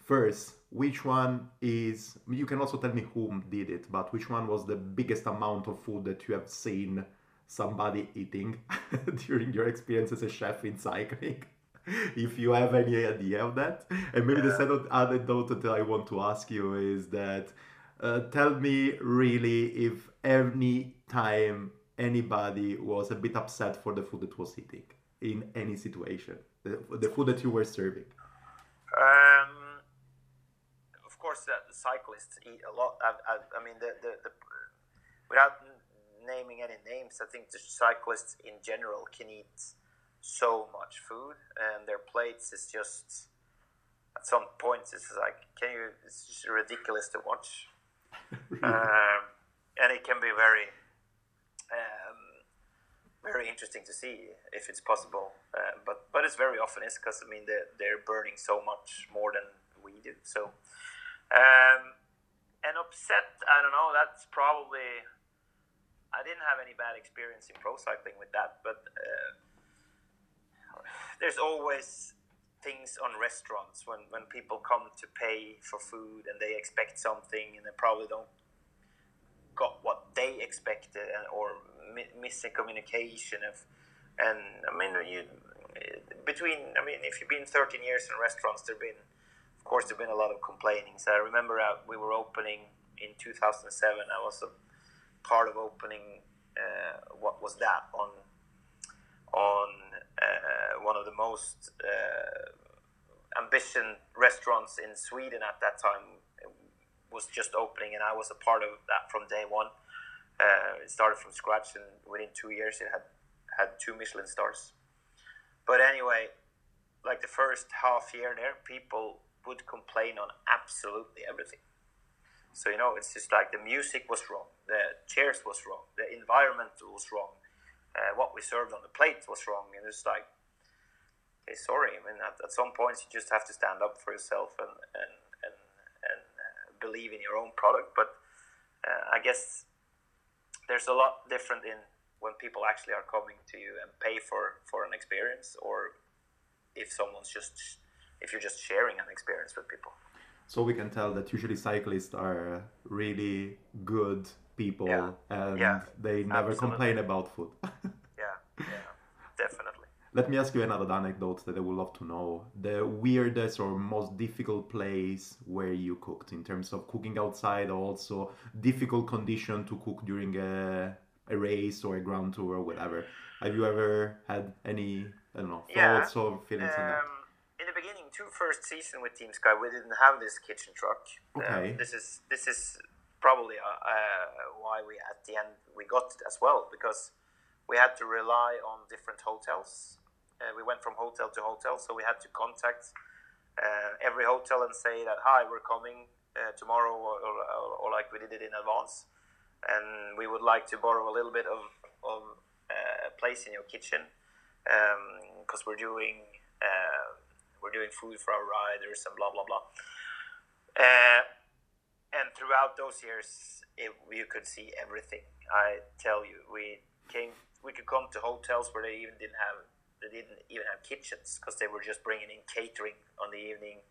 Speaker 1: First, which one is, you can also tell me whom did it, but which one was the biggest amount of food that you have seen somebody eating during your experience as a chef in cycling? if you have any idea of that. And maybe the
Speaker 2: Yeah.
Speaker 1: second anecdote that I want to ask you is that uh, tell me really if any time anybody was a bit upset for the food that was eating in any situation, the, the food that you were serving.
Speaker 2: Um, of course, the, the cyclists eat a lot. I, I, I mean, the, the, the without naming any names, I think the cyclists in general can eat so much food, and their plates is just at some points it's like, can you? It's just ridiculous to watch, um, and it can be very. Um, very interesting to see if it's possible. Uh, but but it's very often is because I mean they're, they're burning so much more than we do. So um, and upset, I don't know. That's probably I didn't have any bad experience in pro cycling with that, but uh, there's always things on restaurants when when people come to pay for food and they expect something and they probably don't got what they expected or mi- missing communication of and I mean you between I mean if you've been 13 years in restaurants there've been of course there've been a lot of complaining so I remember uh, we were opening in 2007 I was a part of opening uh, what was that on on uh, one of the most uh, ambition restaurants in Sweden at that time it was just opening, and I was a part of that from day one. Uh, it started from scratch, and within two years, it had had two Michelin stars. But anyway, like the first half year there, people would complain on absolutely everything. So you know, it's just like the music was wrong, the chairs was wrong, the environment was wrong, uh, what we served on the plate was wrong, and it's like, okay, sorry. I mean, at, at some points you just have to stand up for yourself and and and, and uh, believe in your own product. But uh, I guess there's a lot different in when people actually are coming to you and pay for for an experience, or if someone's just if you're just sharing an experience with people.
Speaker 1: So we can tell that usually cyclists are really good people
Speaker 2: Yeah.
Speaker 1: and
Speaker 2: Yeah.
Speaker 1: they never
Speaker 2: Absolutely.
Speaker 1: complain about food.
Speaker 2: Yeah, yeah, definitely.
Speaker 1: let me ask you another anecdote that I would love to know. The weirdest or most difficult place where you cooked in terms of cooking outside, or also difficult condition to cook during a, a race or a grand tour or whatever. Have you ever had any, I don't know, thoughts
Speaker 2: yeah.
Speaker 1: or feelings on that?
Speaker 2: Um, Um, in beginning, two first season with Team Sky, we didn't have this kitchen truck.
Speaker 1: Okay.
Speaker 2: Um, this is this is probably uh, uh, why we at the end we got it as well because we had to rely on different hotels. Uh, we went from hotel to hotel, so we had to contact uh, every hotel and say that hi, we're coming uh, tomorrow, or, or, or, like we did it in advance, and we would like to borrow a little bit of of uh, place in your kitchen because we're doing uh, we're doing food for our riders and blah blah blah. Uh, and throughout those years, it, you could see everything. I tell you, we came, we could come to hotels where they even didn't have, they didn't even have kitchens because they were just bringing in catering on the evening,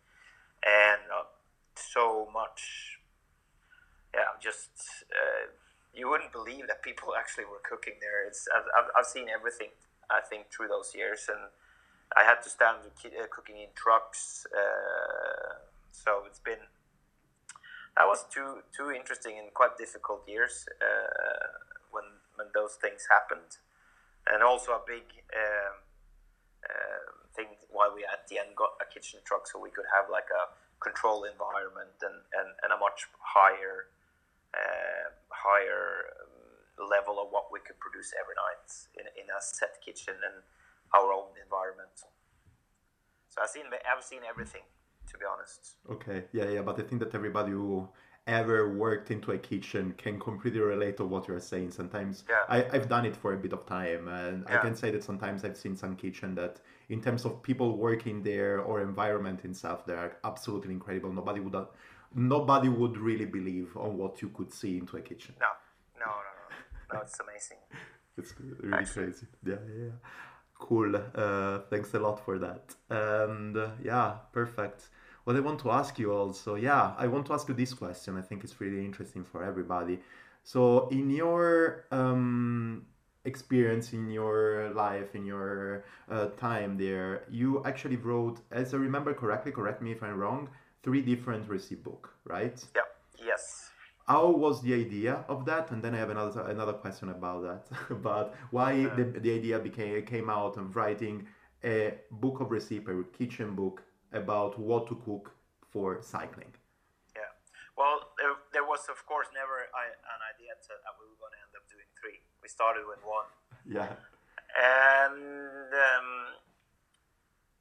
Speaker 2: and uh, so much. Yeah, just uh, you wouldn't believe that people actually were cooking there. It's I've, I've, I've seen everything. I think through those years and I had to stand uh, cooking in trucks. Uh, so it's been that was two two interesting and quite difficult years uh, when when those things happened, and also a big um, uh, thing why we at the end got a kitchen truck so we could have like a control environment and and, and a much higher uh, higher um, level of what we could produce every night in, in a set kitchen and our own environment. So I've seen I've seen everything, to be honest.
Speaker 1: Okay, yeah, yeah, but I think that everybody who ever worked into a kitchen can completely relate to what you're saying. Sometimes
Speaker 2: yeah.
Speaker 1: I, I've done it for a bit of time, and
Speaker 2: yeah.
Speaker 1: I can say that sometimes I've seen some kitchen that, in terms of people working there or environment and stuff, they are absolutely incredible. Nobody would nobody would really believe on what you could see into a kitchen.
Speaker 2: No, no, no, no, no it's amazing.
Speaker 1: it's really Actually. crazy. Yeah, yeah. Cool. Uh, thanks a lot for that. And uh, yeah, perfect. What I want to ask you also, yeah, I want to ask you this question. I think it's really interesting for everybody. So, in your um, experience, in your life, in your uh, time there, you actually wrote, as I remember correctly, correct me if I'm wrong, three different recipe book, right?
Speaker 2: Yeah.
Speaker 1: How was the idea of that? And then i have another another question about that. But why the, the idea became came out of writing a book of recipe a kitchen book about what to cook for cycling.
Speaker 2: Yeah. Well there, there was of course never an idea that we were going to end up doing three. We started with one.
Speaker 1: Yeah.
Speaker 2: And um,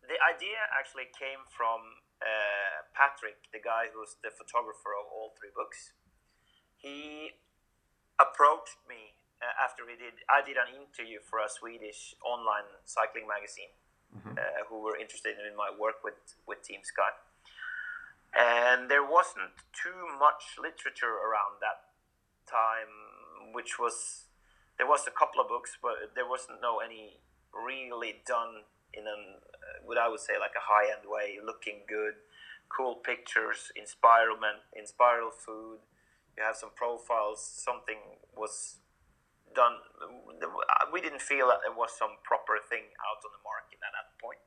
Speaker 2: the idea actually came from uh, patrick the guy who's the photographer of all three books he approached me uh, after we did. I did an interview for a Swedish online cycling magazine mm-hmm. uh, who were interested in my work with with Team Sky, and there wasn't too much literature around that time, which was there was a couple of books, but there wasn't no any really done in an uh, what I would say like a high end way, looking good, cool pictures, inspirement, inspiral food you have some profiles, something was done. We didn't feel that there was some proper thing out on the market at that point.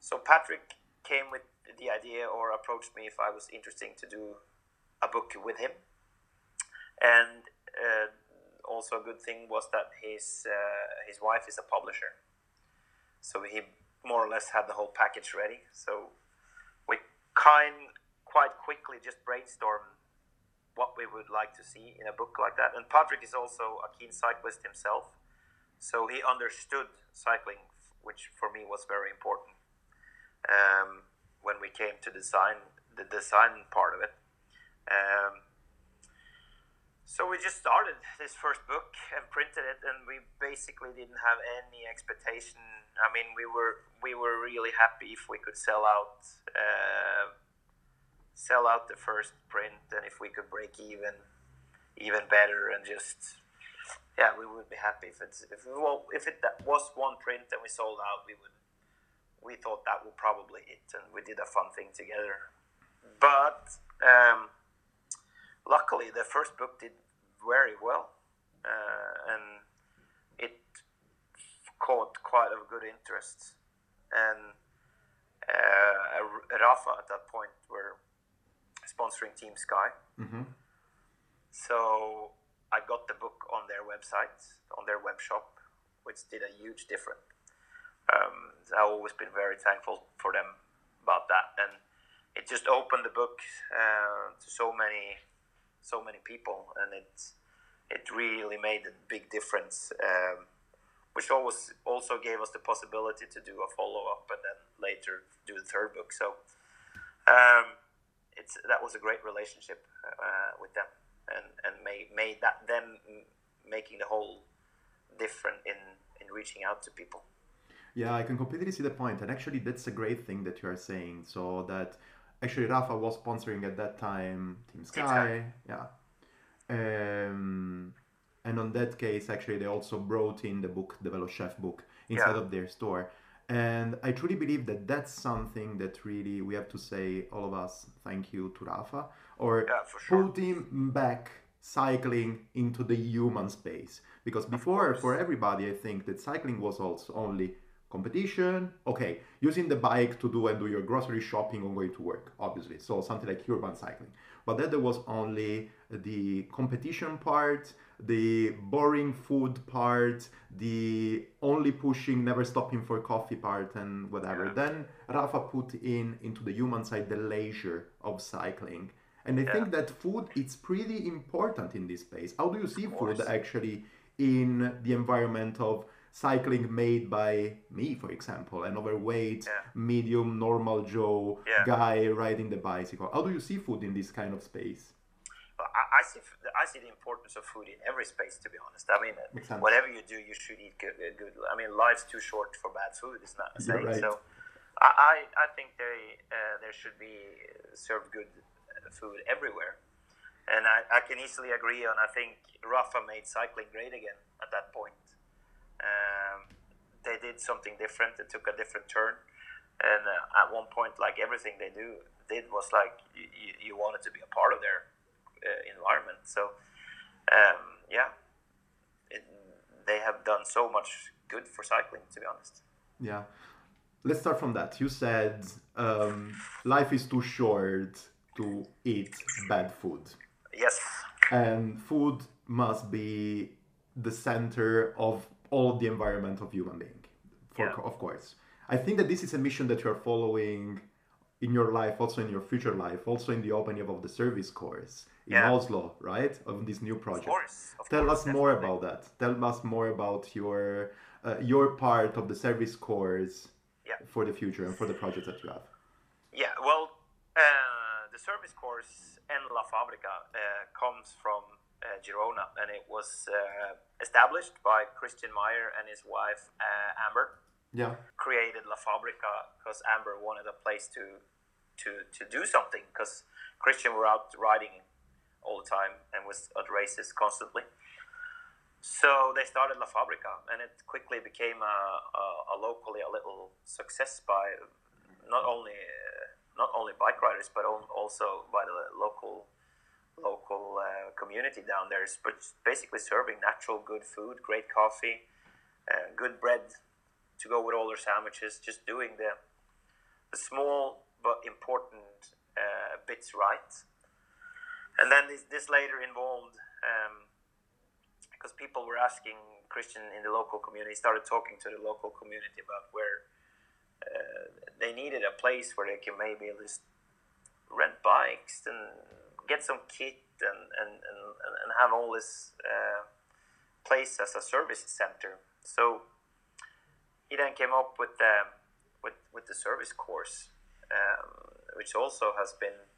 Speaker 2: So Patrick came with the idea or approached me if I was interested to do a book with him. And uh, also a good thing was that his uh, his wife is a publisher, so he more or less had the whole package ready. So we kind quite quickly just brainstormed what we would like to see in a book like that. And Patrick is also a keen cyclist himself, so he understood cycling, which for me was very important um, when we came to design the design part of it. Um, so we just started this first book and printed it, and we basically didn't have any expectation. I mean, we were we were really happy if we could sell out. Uh, sell out the first print, and if we could break even, even better, and just yeah, we would be happy if it's if well, if it was one print and we sold out, we would we thought that would probably it, and we did a fun thing together. But um, luckily, the first book did very well, uh, and it caught quite a good interest, and uh, Rapha at that point were sponsoring Team Sky.
Speaker 1: Mm-hmm.
Speaker 2: So I got the book on their website, on their web shop, which did a huge difference. Um, I've always been very thankful for them about that, and it just opened the book uh, to so many, so many people, and it it really made a big difference. Um, which always also gave us the possibility to do a follow up and then later do the third book. So um, it's that was a great relationship uh, with them, and and made made that them making the whole different in in reaching out to people.
Speaker 1: Yeah, I can completely see the point, and actually, that's a great thing that you are saying. So that actually, Rapha was sponsoring at that time Team Sky. Yeah. Um, and on that case actually they also brought in the book the Velo Chef book inside yeah. of their store and i truly believe that that's something that really we have to say all of us thank you to Rapha, or
Speaker 2: yeah, sure.
Speaker 1: putting back cycling into the human space. Because before for everybody i think that cycling was also only competition. Okay using the bike to do and do your grocery shopping or going to work obviously. So something like urban cycling. But then there was only the competition part the boring food part, the only pushing, never stopping for coffee part, and whatever. Yeah. Then Rapha put in into the human side the leisure of cycling. And I yeah. think that food is pretty important in this space. How do you see food actually in the environment of cycling made by me, for example, an overweight, yeah. medium, normal Joe guy riding the bicycle? How do you see food in this kind of space?
Speaker 2: I, see I see the importance of food in every space. To be honest, I mean, whatever you do, you should eat good. good. I mean, life's too short for bad food. It's not the same. Right. So, I, I think they uh, there should be served good food everywhere, and I, I can easily agree on. I think Rapha made cycling great again at that point. Um, they did something different. They took a different turn, and uh, at one point, like everything they do did was like you, you wanted to be a part of their uh, environment. So um, yeah, it, they have done so much good for cycling. To be honest.
Speaker 1: Yeah. Let's start from that. You said um, life is too short to eat bad food.
Speaker 2: Yes.
Speaker 1: And food must be the center of all of the environment of human being. For, yeah. Of course. I think that this is a mission that you're following in your life, also in your future life, also in the opening of the service course in yeah. Oslo, right? Of this new project.
Speaker 2: Of course. Of
Speaker 1: Tell
Speaker 2: course,
Speaker 1: us definitely. more about that. Tell us more about your uh, your part of the service course
Speaker 2: yeah.
Speaker 1: for the future and for the projects that you have.
Speaker 2: Yeah, well, uh, the service course and La Fabrica uh, comes from uh, Girona, and it was uh, established by Christian Meier and his wife uh, Amber.
Speaker 1: Yeah.
Speaker 2: Created La Fabrica because Amber wanted a place to to to do something because Christian were out riding all the time and was at races constantly. So they started La Fabrica, and it quickly became a, a, a locally a little success by not only not only bike riders but also by the local local uh, community down there. But basically serving natural, good food, great coffee, uh, good bread to go with all their sandwiches. Just doing the the small but important uh, bits right and then this, this later involved um, because people were asking Christian in the local community started talking to the local community about where uh, they needed a place where they can maybe just rent bikes and get some kit and and, and, and have all this uh, place as a service center. So he then came up with the with with the service course, um, which also has been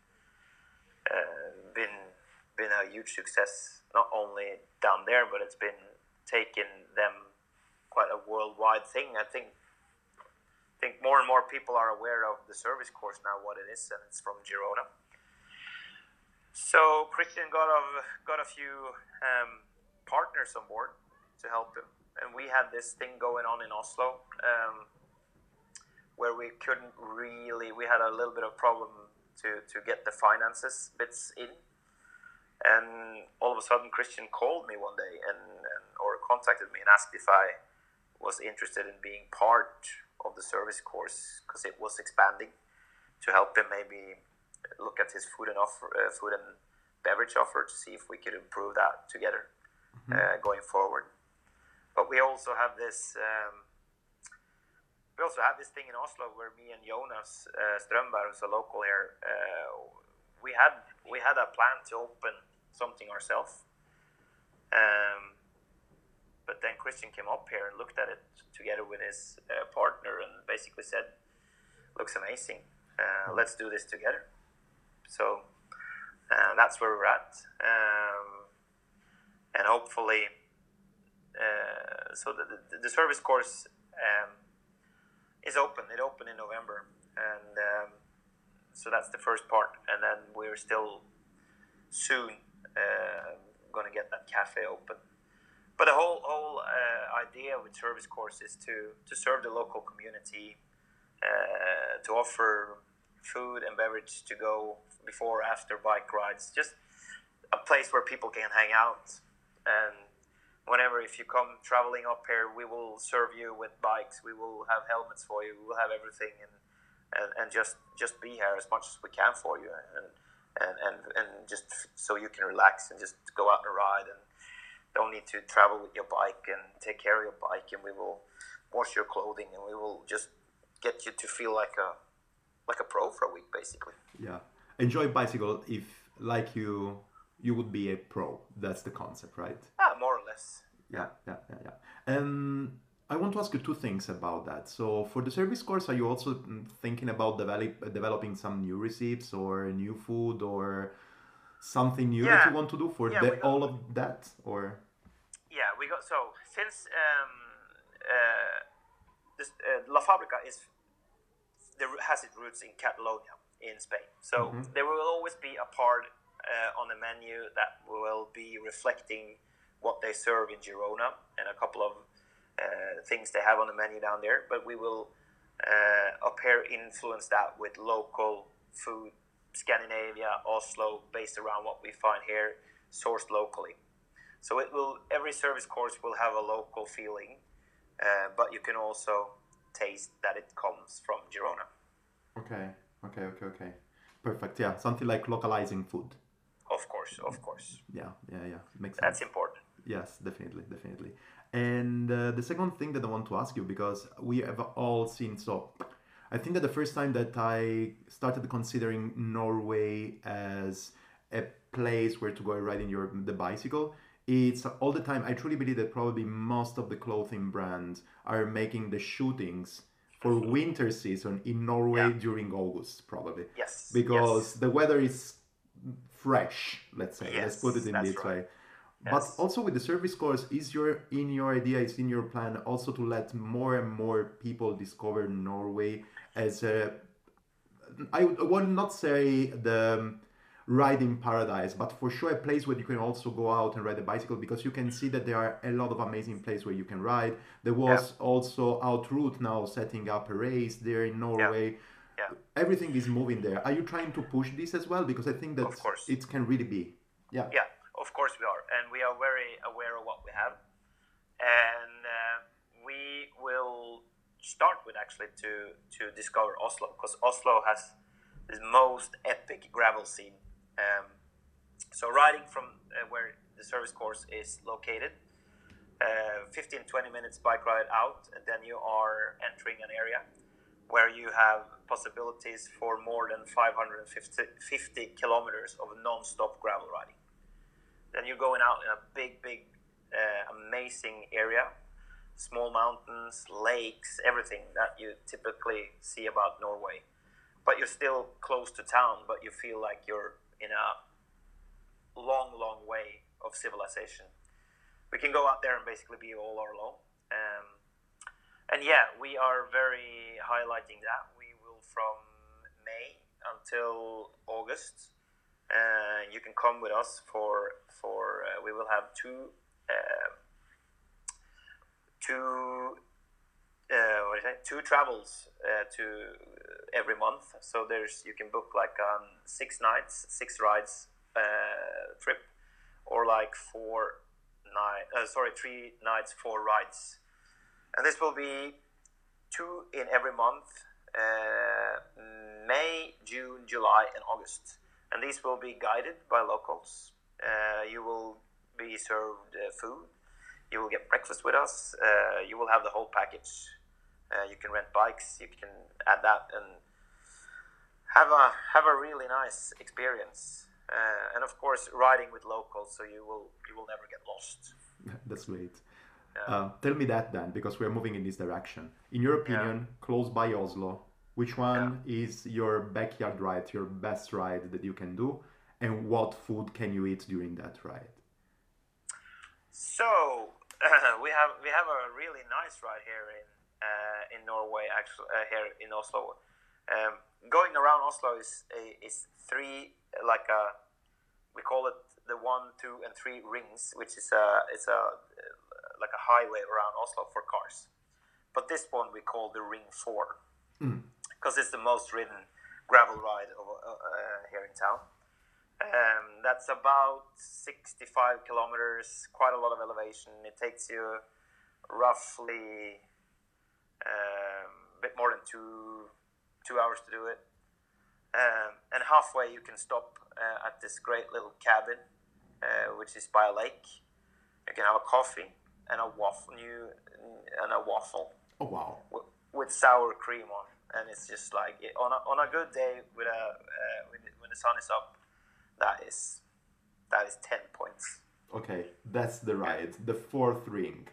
Speaker 2: uh, been been a huge success not only down there but it's been taken them quite a worldwide thing. I think I think more and more people are aware of the service course now what it is and it's from girona. So christian got a got a few um, partners on board to help him and we had this thing going on in oslo um, where we couldn't really we had a little bit of problem to, to get the finances bits in. And all of a sudden, Christian called me one day and, and or contacted me and asked if I was interested in being part of the service course because it was expanding to help him maybe look at his food and offer, uh, food and beverage offer to see if we could improve that together mm-hmm. uh, going forward. But we also have this. Um, we also have this thing in Oslo where me and Jonas uh, Strömberg, who's a local here, uh, we had we had a plan to open something ourselves. Um, but then Christian came up here and looked at it together with his uh, partner and basically said, "Looks amazing. Uh, let's do this together." So uh, that's where we're at, um, and hopefully, uh, so the, the, the service course. Um, is open. It opened in November, and um, so that's the first part. And then we're still soon uh, going to get that cafe open. But the whole whole uh, idea with service course is to to serve the local community, uh, to offer food and beverage to go before after bike rides, just a place where people can hang out and whenever if you come traveling up here, we will serve you with bikes. We will have helmets for you. We will have everything, and and, and just just be here as much as we can for you, and and and and just so you can relax and just go out and ride, and don't need to travel with your bike and take care of your bike, and we will wash your clothing, and we will just get you to feel like a like a pro for a week, basically.
Speaker 1: Yeah, enjoy bicycle if like you you would be a pro. That's the concept, right?
Speaker 2: Ah, more or less.
Speaker 1: Yeah, yeah, yeah, yeah. And I want to ask you two things about that. So, for the service course, are you also mm, thinking about develop, developing some new recipes or new food or something new yeah. that you want to do for yeah, the, all of that? Or
Speaker 2: yeah, we got so since um, uh, this, uh, La Fabrica is there has its roots in Catalonia in Spain, so mm-hmm. there will always be a part uh, on the menu that will be reflecting what they serve in Girona and a couple of uh, things they have on the menu down there. But we will uh, up here influence that with local food, Scandinavia, Oslo, based around what we find here, sourced locally. So it will every service course will have a local feeling, uh, but you can also taste that it comes from Girona.
Speaker 1: Okay, okay, okay, okay. Perfect. Yeah, something like localizing food.
Speaker 2: Of course, of course.
Speaker 1: Yeah, yeah, yeah. Makes
Speaker 2: sense. That's important.
Speaker 1: Yes, definitely, definitely. And uh, the second thing that I want to ask you, because we have all seen, so I think that the first time that I started considering Norway as a place where to go riding your the bicycle, it's all the time. I truly believe that probably most of the clothing brands are making the shootings for winter season in Norway yeah. during August, probably.
Speaker 2: Yes.
Speaker 1: Because yes. the weather is fresh let's say yes, let's put it in this right. way yes. but also with the service course is your in your idea is in your plan also to let more and more people discover norway as a i would not say the riding paradise but for sure a place where you can also go out and ride a bicycle because you can see that there are a lot of amazing places where you can ride there was yeah. also Outroute now setting up a race there in norway yeah
Speaker 2: yeah.
Speaker 1: everything is moving there. Are you trying to push this as well? Because I think that it can really be. Yeah.
Speaker 2: Yeah, of course we are, and we are very aware of what we have, and uh, we will start with actually to to discover Oslo because Oslo has this most epic gravel scene. Um, so riding from uh, where the service course is located, uh, 15 20 minutes bike ride out, and then you are entering an area where you have possibilities for more than 550 kilometers of non-stop gravel riding. Then you're going out in a big, big, uh, amazing area, small mountains, lakes, everything that you typically see about Norway. But you're still close to town, but you feel like you're in a long, long way of civilization. We can go out there and basically be all alone. Um, and yeah, we are very highlighting that. We will from May until August. Uh, you can come with us for for uh, we will have two uh, two uh, what is it? Two travels uh, to every month. So there's you can book like um, six nights, six rides uh, trip, or like four night. sorry, three nights, four rides and this will be two in every month uh, May, June, July, and August. And these will be guided by locals. Uh, you will be served uh, food. You will get breakfast with us. Uh, you will have the whole package. Uh, you can rent bikes. You can add that and have a have a really nice experience. Uh, and of course, riding with locals, so you will you will never get lost.
Speaker 1: That's great. Uh, tell me that then, because we're moving in this direction. In your opinion, close by Oslo, which one is your backyard ride, your best ride that you can do, and what food can you eat during that ride?
Speaker 2: So we have we have a really nice ride here in uh, in Norway, actually uh, here in Oslo. Um, going around Oslo is is three like a we call it the one, two, and three rings, which is a it's a like a highway around Oslo for cars. But this one we call the Ring Four because it's the most ridden gravel ride of, uh, uh, here in town. Um, that's about 65 kilometers, quite a lot of elevation. It takes you roughly um, a bit more than two two hours to do it. Um, and halfway, you can stop uh, at this great little cabin, uh, which is by a lake. You can have a coffee and a waffle, new, and a waffle
Speaker 1: Oh wow!
Speaker 2: with, with sour cream on, and it's just like it, on a, on a good day with a uh, when, the, when the sun is up, that is that is ten points.
Speaker 1: Okay, that's the ride, the fourth ring.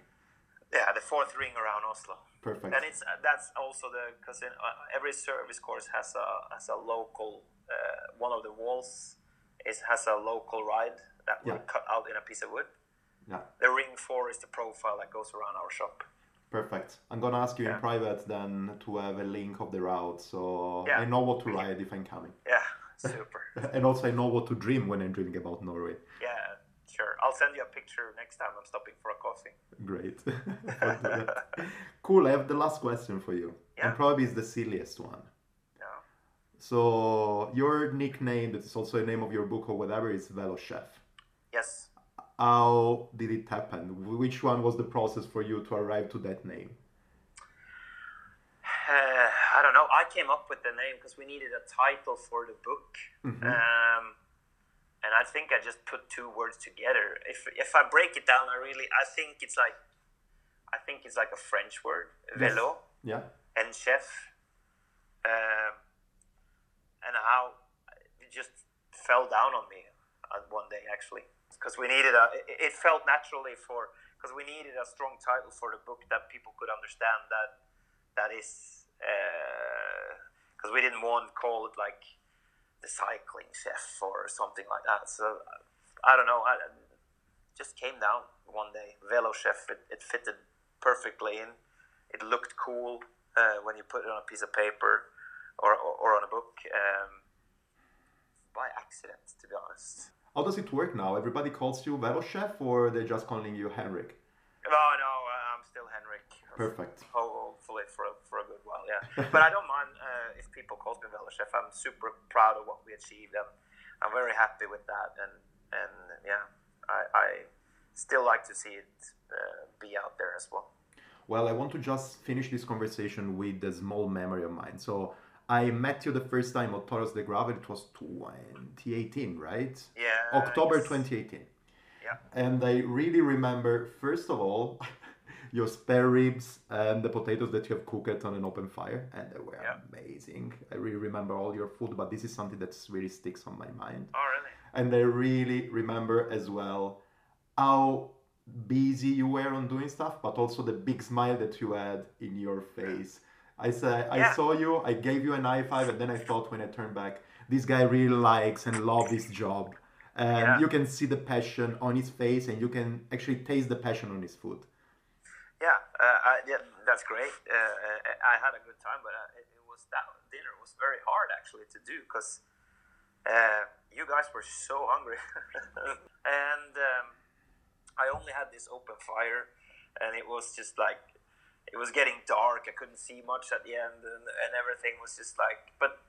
Speaker 2: Yeah, the fourth ring around Oslo.
Speaker 1: Perfect.
Speaker 2: and it's uh, that's also the because uh, every service course has a has a local uh, one of the walls is has a local ride that we cut out in a piece of wood.
Speaker 1: Yeah,
Speaker 2: The ring four is the profile that goes around our shop.
Speaker 1: perfect. I'm gonna ask you in private then to have a link of the route, so
Speaker 2: Yeah.
Speaker 1: I know what to ride if I'm coming,
Speaker 2: Yeah, super.
Speaker 1: and also I know what to dream when I'm dreaming about Norway.
Speaker 2: yeah, sure. I'll send you a picture next time I'm stopping for a coffee.
Speaker 1: Great. I'll do that. cool. I have the last question for you,
Speaker 2: Yeah.
Speaker 1: and probably is the silliest one.
Speaker 2: Yeah.
Speaker 1: So your nickname, that is also the name of your book or whatever, is Velo Chef.
Speaker 2: Yes.
Speaker 1: How did it happen? Which one was the process for you to arrive to that name?
Speaker 2: Uh, I don't know. I came up with the name because we needed a title for the book, um, and I think I just put two words together. If if I break it down, I really I think it's like I think it's like a French word,
Speaker 1: Yes.
Speaker 2: vélo,
Speaker 1: Yeah.
Speaker 2: and chef, um, and how it just fell down on me uh, one day actually because we needed a. It, felt naturally for because we needed a strong title for the book that people could understand that that is because we didn't want to call it like the cycling chef or something like that. So I don't know. I just came down one day. Velo chef. It, it fitted perfectly in. It looked cool uh, when you put it on a piece of paper or, or, or on a book. Um, by accident, to be honest.
Speaker 1: How does it work now? Everybody calls you veloschef or they're just calling you Henrik?
Speaker 2: No, no, uh, I'm still Henrik.
Speaker 1: Perfect.
Speaker 2: Hopefully for a, for a good while, yeah. but I don't mind uh, if people call me veloschef. I'm super proud of what we achieved, and I'm very happy with that. And and yeah, I, I still like to see it uh, be out there as well.
Speaker 1: Well, I want to just finish this conversation with a small memory of mine. So I met you the first time at Toros de Gravel. It was 2018, right?
Speaker 2: Yeah.
Speaker 1: October
Speaker 2: it's-
Speaker 1: 2018.
Speaker 2: Yeah.
Speaker 1: And I really remember, first of all, your spare ribs and the potatoes that you have cooked on an open fire, and they were
Speaker 2: Yeah.
Speaker 1: amazing. I really remember all your food, but this is something that really sticks on my mind.
Speaker 2: Oh really?
Speaker 1: And I really remember as well how busy you were on doing stuff, but also the big smile that you had in your face. I said, I
Speaker 2: Yeah.
Speaker 1: saw you, I gave you an high five, and then I thought when I turned back, this guy really likes and loves this job. And
Speaker 2: Yeah.
Speaker 1: you can see the passion on his face, and you can actually taste the passion on his food.
Speaker 2: Yeah, uh, I, yeah, that's great. Uh, uh, I had a good time, but uh, it, it was that dinner was very hard actually to do because uh, you guys were so hungry, and um, I only had this open fire, and it was just like it was getting dark. I couldn't see much at the end, and, and everything was just like. But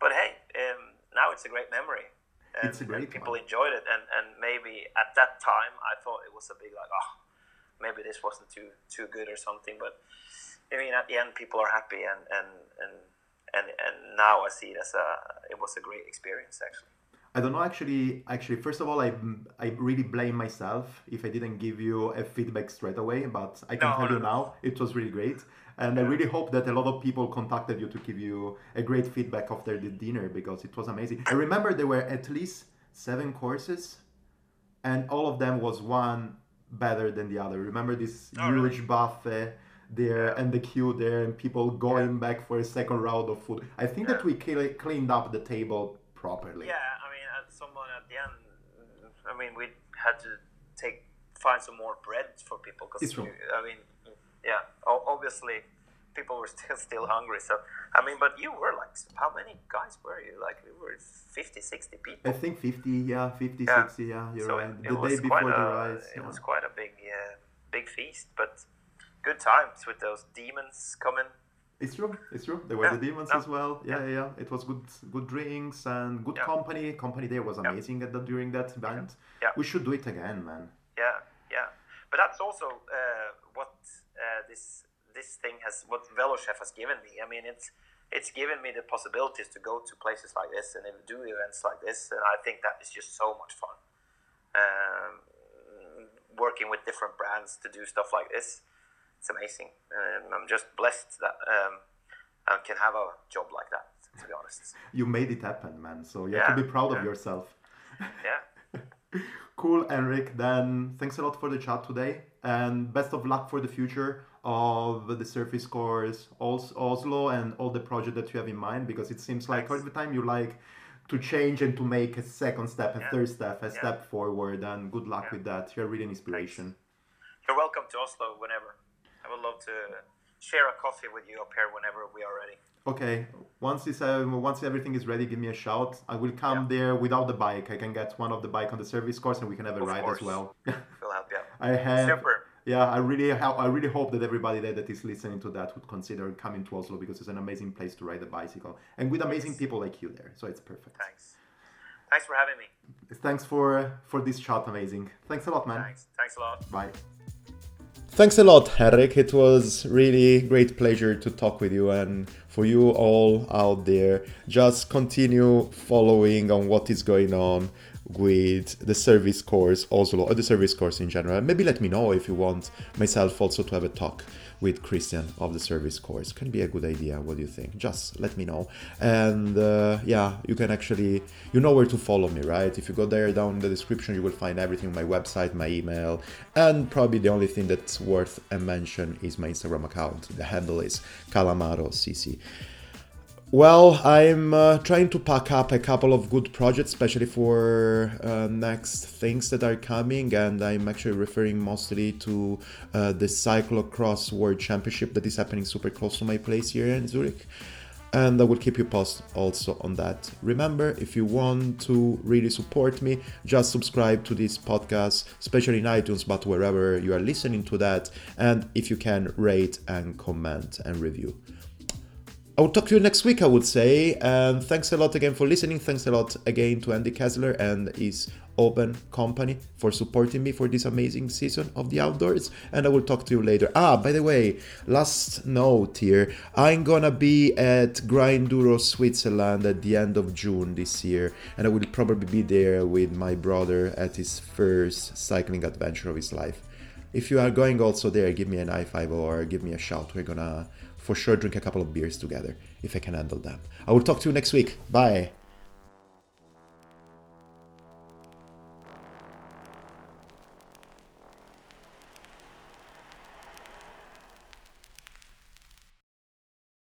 Speaker 2: but hey, um, now it's a great memory. And,
Speaker 1: It's a great
Speaker 2: people
Speaker 1: one.
Speaker 2: enjoyed it, and, and maybe at that time I thought it was a big like oh maybe this wasn't too too good or something. But I mean, at the end, people are happy, and and and and, and now I see it as a it was a great experience actually.
Speaker 1: I don't know actually actually first of all I I really blame myself if I didn't give you a feedback straight away but I can no, tell no, you now it was really great and. I really hope that a lot of people contacted you to give you a great feedback after the dinner because it was amazing. I remember there were at least seven courses and all of them was one better than the other. Remember this oh, huge really? buffet there and the queue there and people going yeah. back for a second round of food. I think yeah. that we cleaned up the table properly.
Speaker 2: Yeah, I mean, as someone at the end, I mean, we had to take find some more bread for people because I mean, yeah, obviously people were still still hungry. So I mean, but you were like, how many guys were you? Like we were 50, 60 people.
Speaker 1: I think 50, yeah, 50, yeah. 60, yeah. You're so right. It, the day before the rise.
Speaker 2: It yeah. was quite a big, uh, big feast, but good times with those demons coming.
Speaker 1: It's true. It's true. There were yeah. the demons as well. Yeah, yeah, yeah, It was good, good drinks and good company. Company there was amazing at the, during that event. Yeah. We should do it again, man.
Speaker 2: Yeah, yeah. But that's also uh, what uh, this this thing has what VeloChef has given me. I mean, it's it's given me the possibilities to go to places like this and do events like this, and I think that is just so much fun. Um, working with different brands to do stuff like this, it's amazing. Um, I'm just blessed that um, I can have a job like that. To be honest,
Speaker 1: you made it happen, man. So you yeah, have to be proud yeah. of yourself.
Speaker 2: Yeah.
Speaker 1: cool, Henrik. Then thanks a lot for the chat today, and best of luck for the future of the service course, Oslo, and all the project that you have in mind? Because it seems like every time you like to change and to make a second step, a yeah. third step, a yeah. step forward. And good luck yeah. with that. You're really an inspiration.
Speaker 2: Thanks. You're welcome to Oslo whenever. I would love to share a coffee with you up here whenever we are ready.
Speaker 1: Okay, once this uh, once everything is ready, give me a shout. I will come there without the bike. I can get one of the bike on the service course, and we can have a of ride course. as well.
Speaker 2: we'll help you.
Speaker 1: I have. Super yeah, I really I really hope that everybody there that is listening to that would consider coming to Oslo because it's an amazing place to ride a bicycle and with amazing yes. people like you there. So it's perfect.
Speaker 2: Thanks. Thanks for having me.
Speaker 1: Thanks for for this chat. Amazing. Thanks a lot, man.
Speaker 2: Thanks. Thanks a lot.
Speaker 1: Bye. Thanks a lot, Henrik. It was really great pleasure to talk with you and for you all out there, just continue following on what is going on with the service course Oslo or the service course in general. Maybe let me know if you want myself also to have a talk with Christian of the service course. Can be a good idea. What do you think? Just let me know. And uh, yeah, you can actually you know where to follow me, right? If you go there down in the description, you will find everything: my website, my email, and probably the only thing that's worth a mention is my Instagram account. The handle is Calamaro CC. Well, I'm uh, trying to pack up a couple of good projects, especially for uh, next things that are coming, and I'm actually referring mostly to uh, the cyclocross world championship that is happening super close to my place here in Zurich. And I will keep you posted also on that. Remember, if you want to really support me, just subscribe to this podcast, especially in iTunes, but wherever you are listening to that. And if you can, rate and comment and review. I will talk to you next week, I would say. And thanks a lot again for listening. Thanks a lot again to Andy Kessler and his Open Company for supporting me for this amazing season of the outdoors. And I will talk to you later. Ah, by the way, last note here I'm gonna be at Grinduro, Switzerland at the end of June this year. And I will probably be there with my brother at his first cycling adventure of his life. If you are going also there, give me an high five or give me a shout. We're gonna for sure drink a couple of beers together if I can handle that. I will talk to you next week. Bye.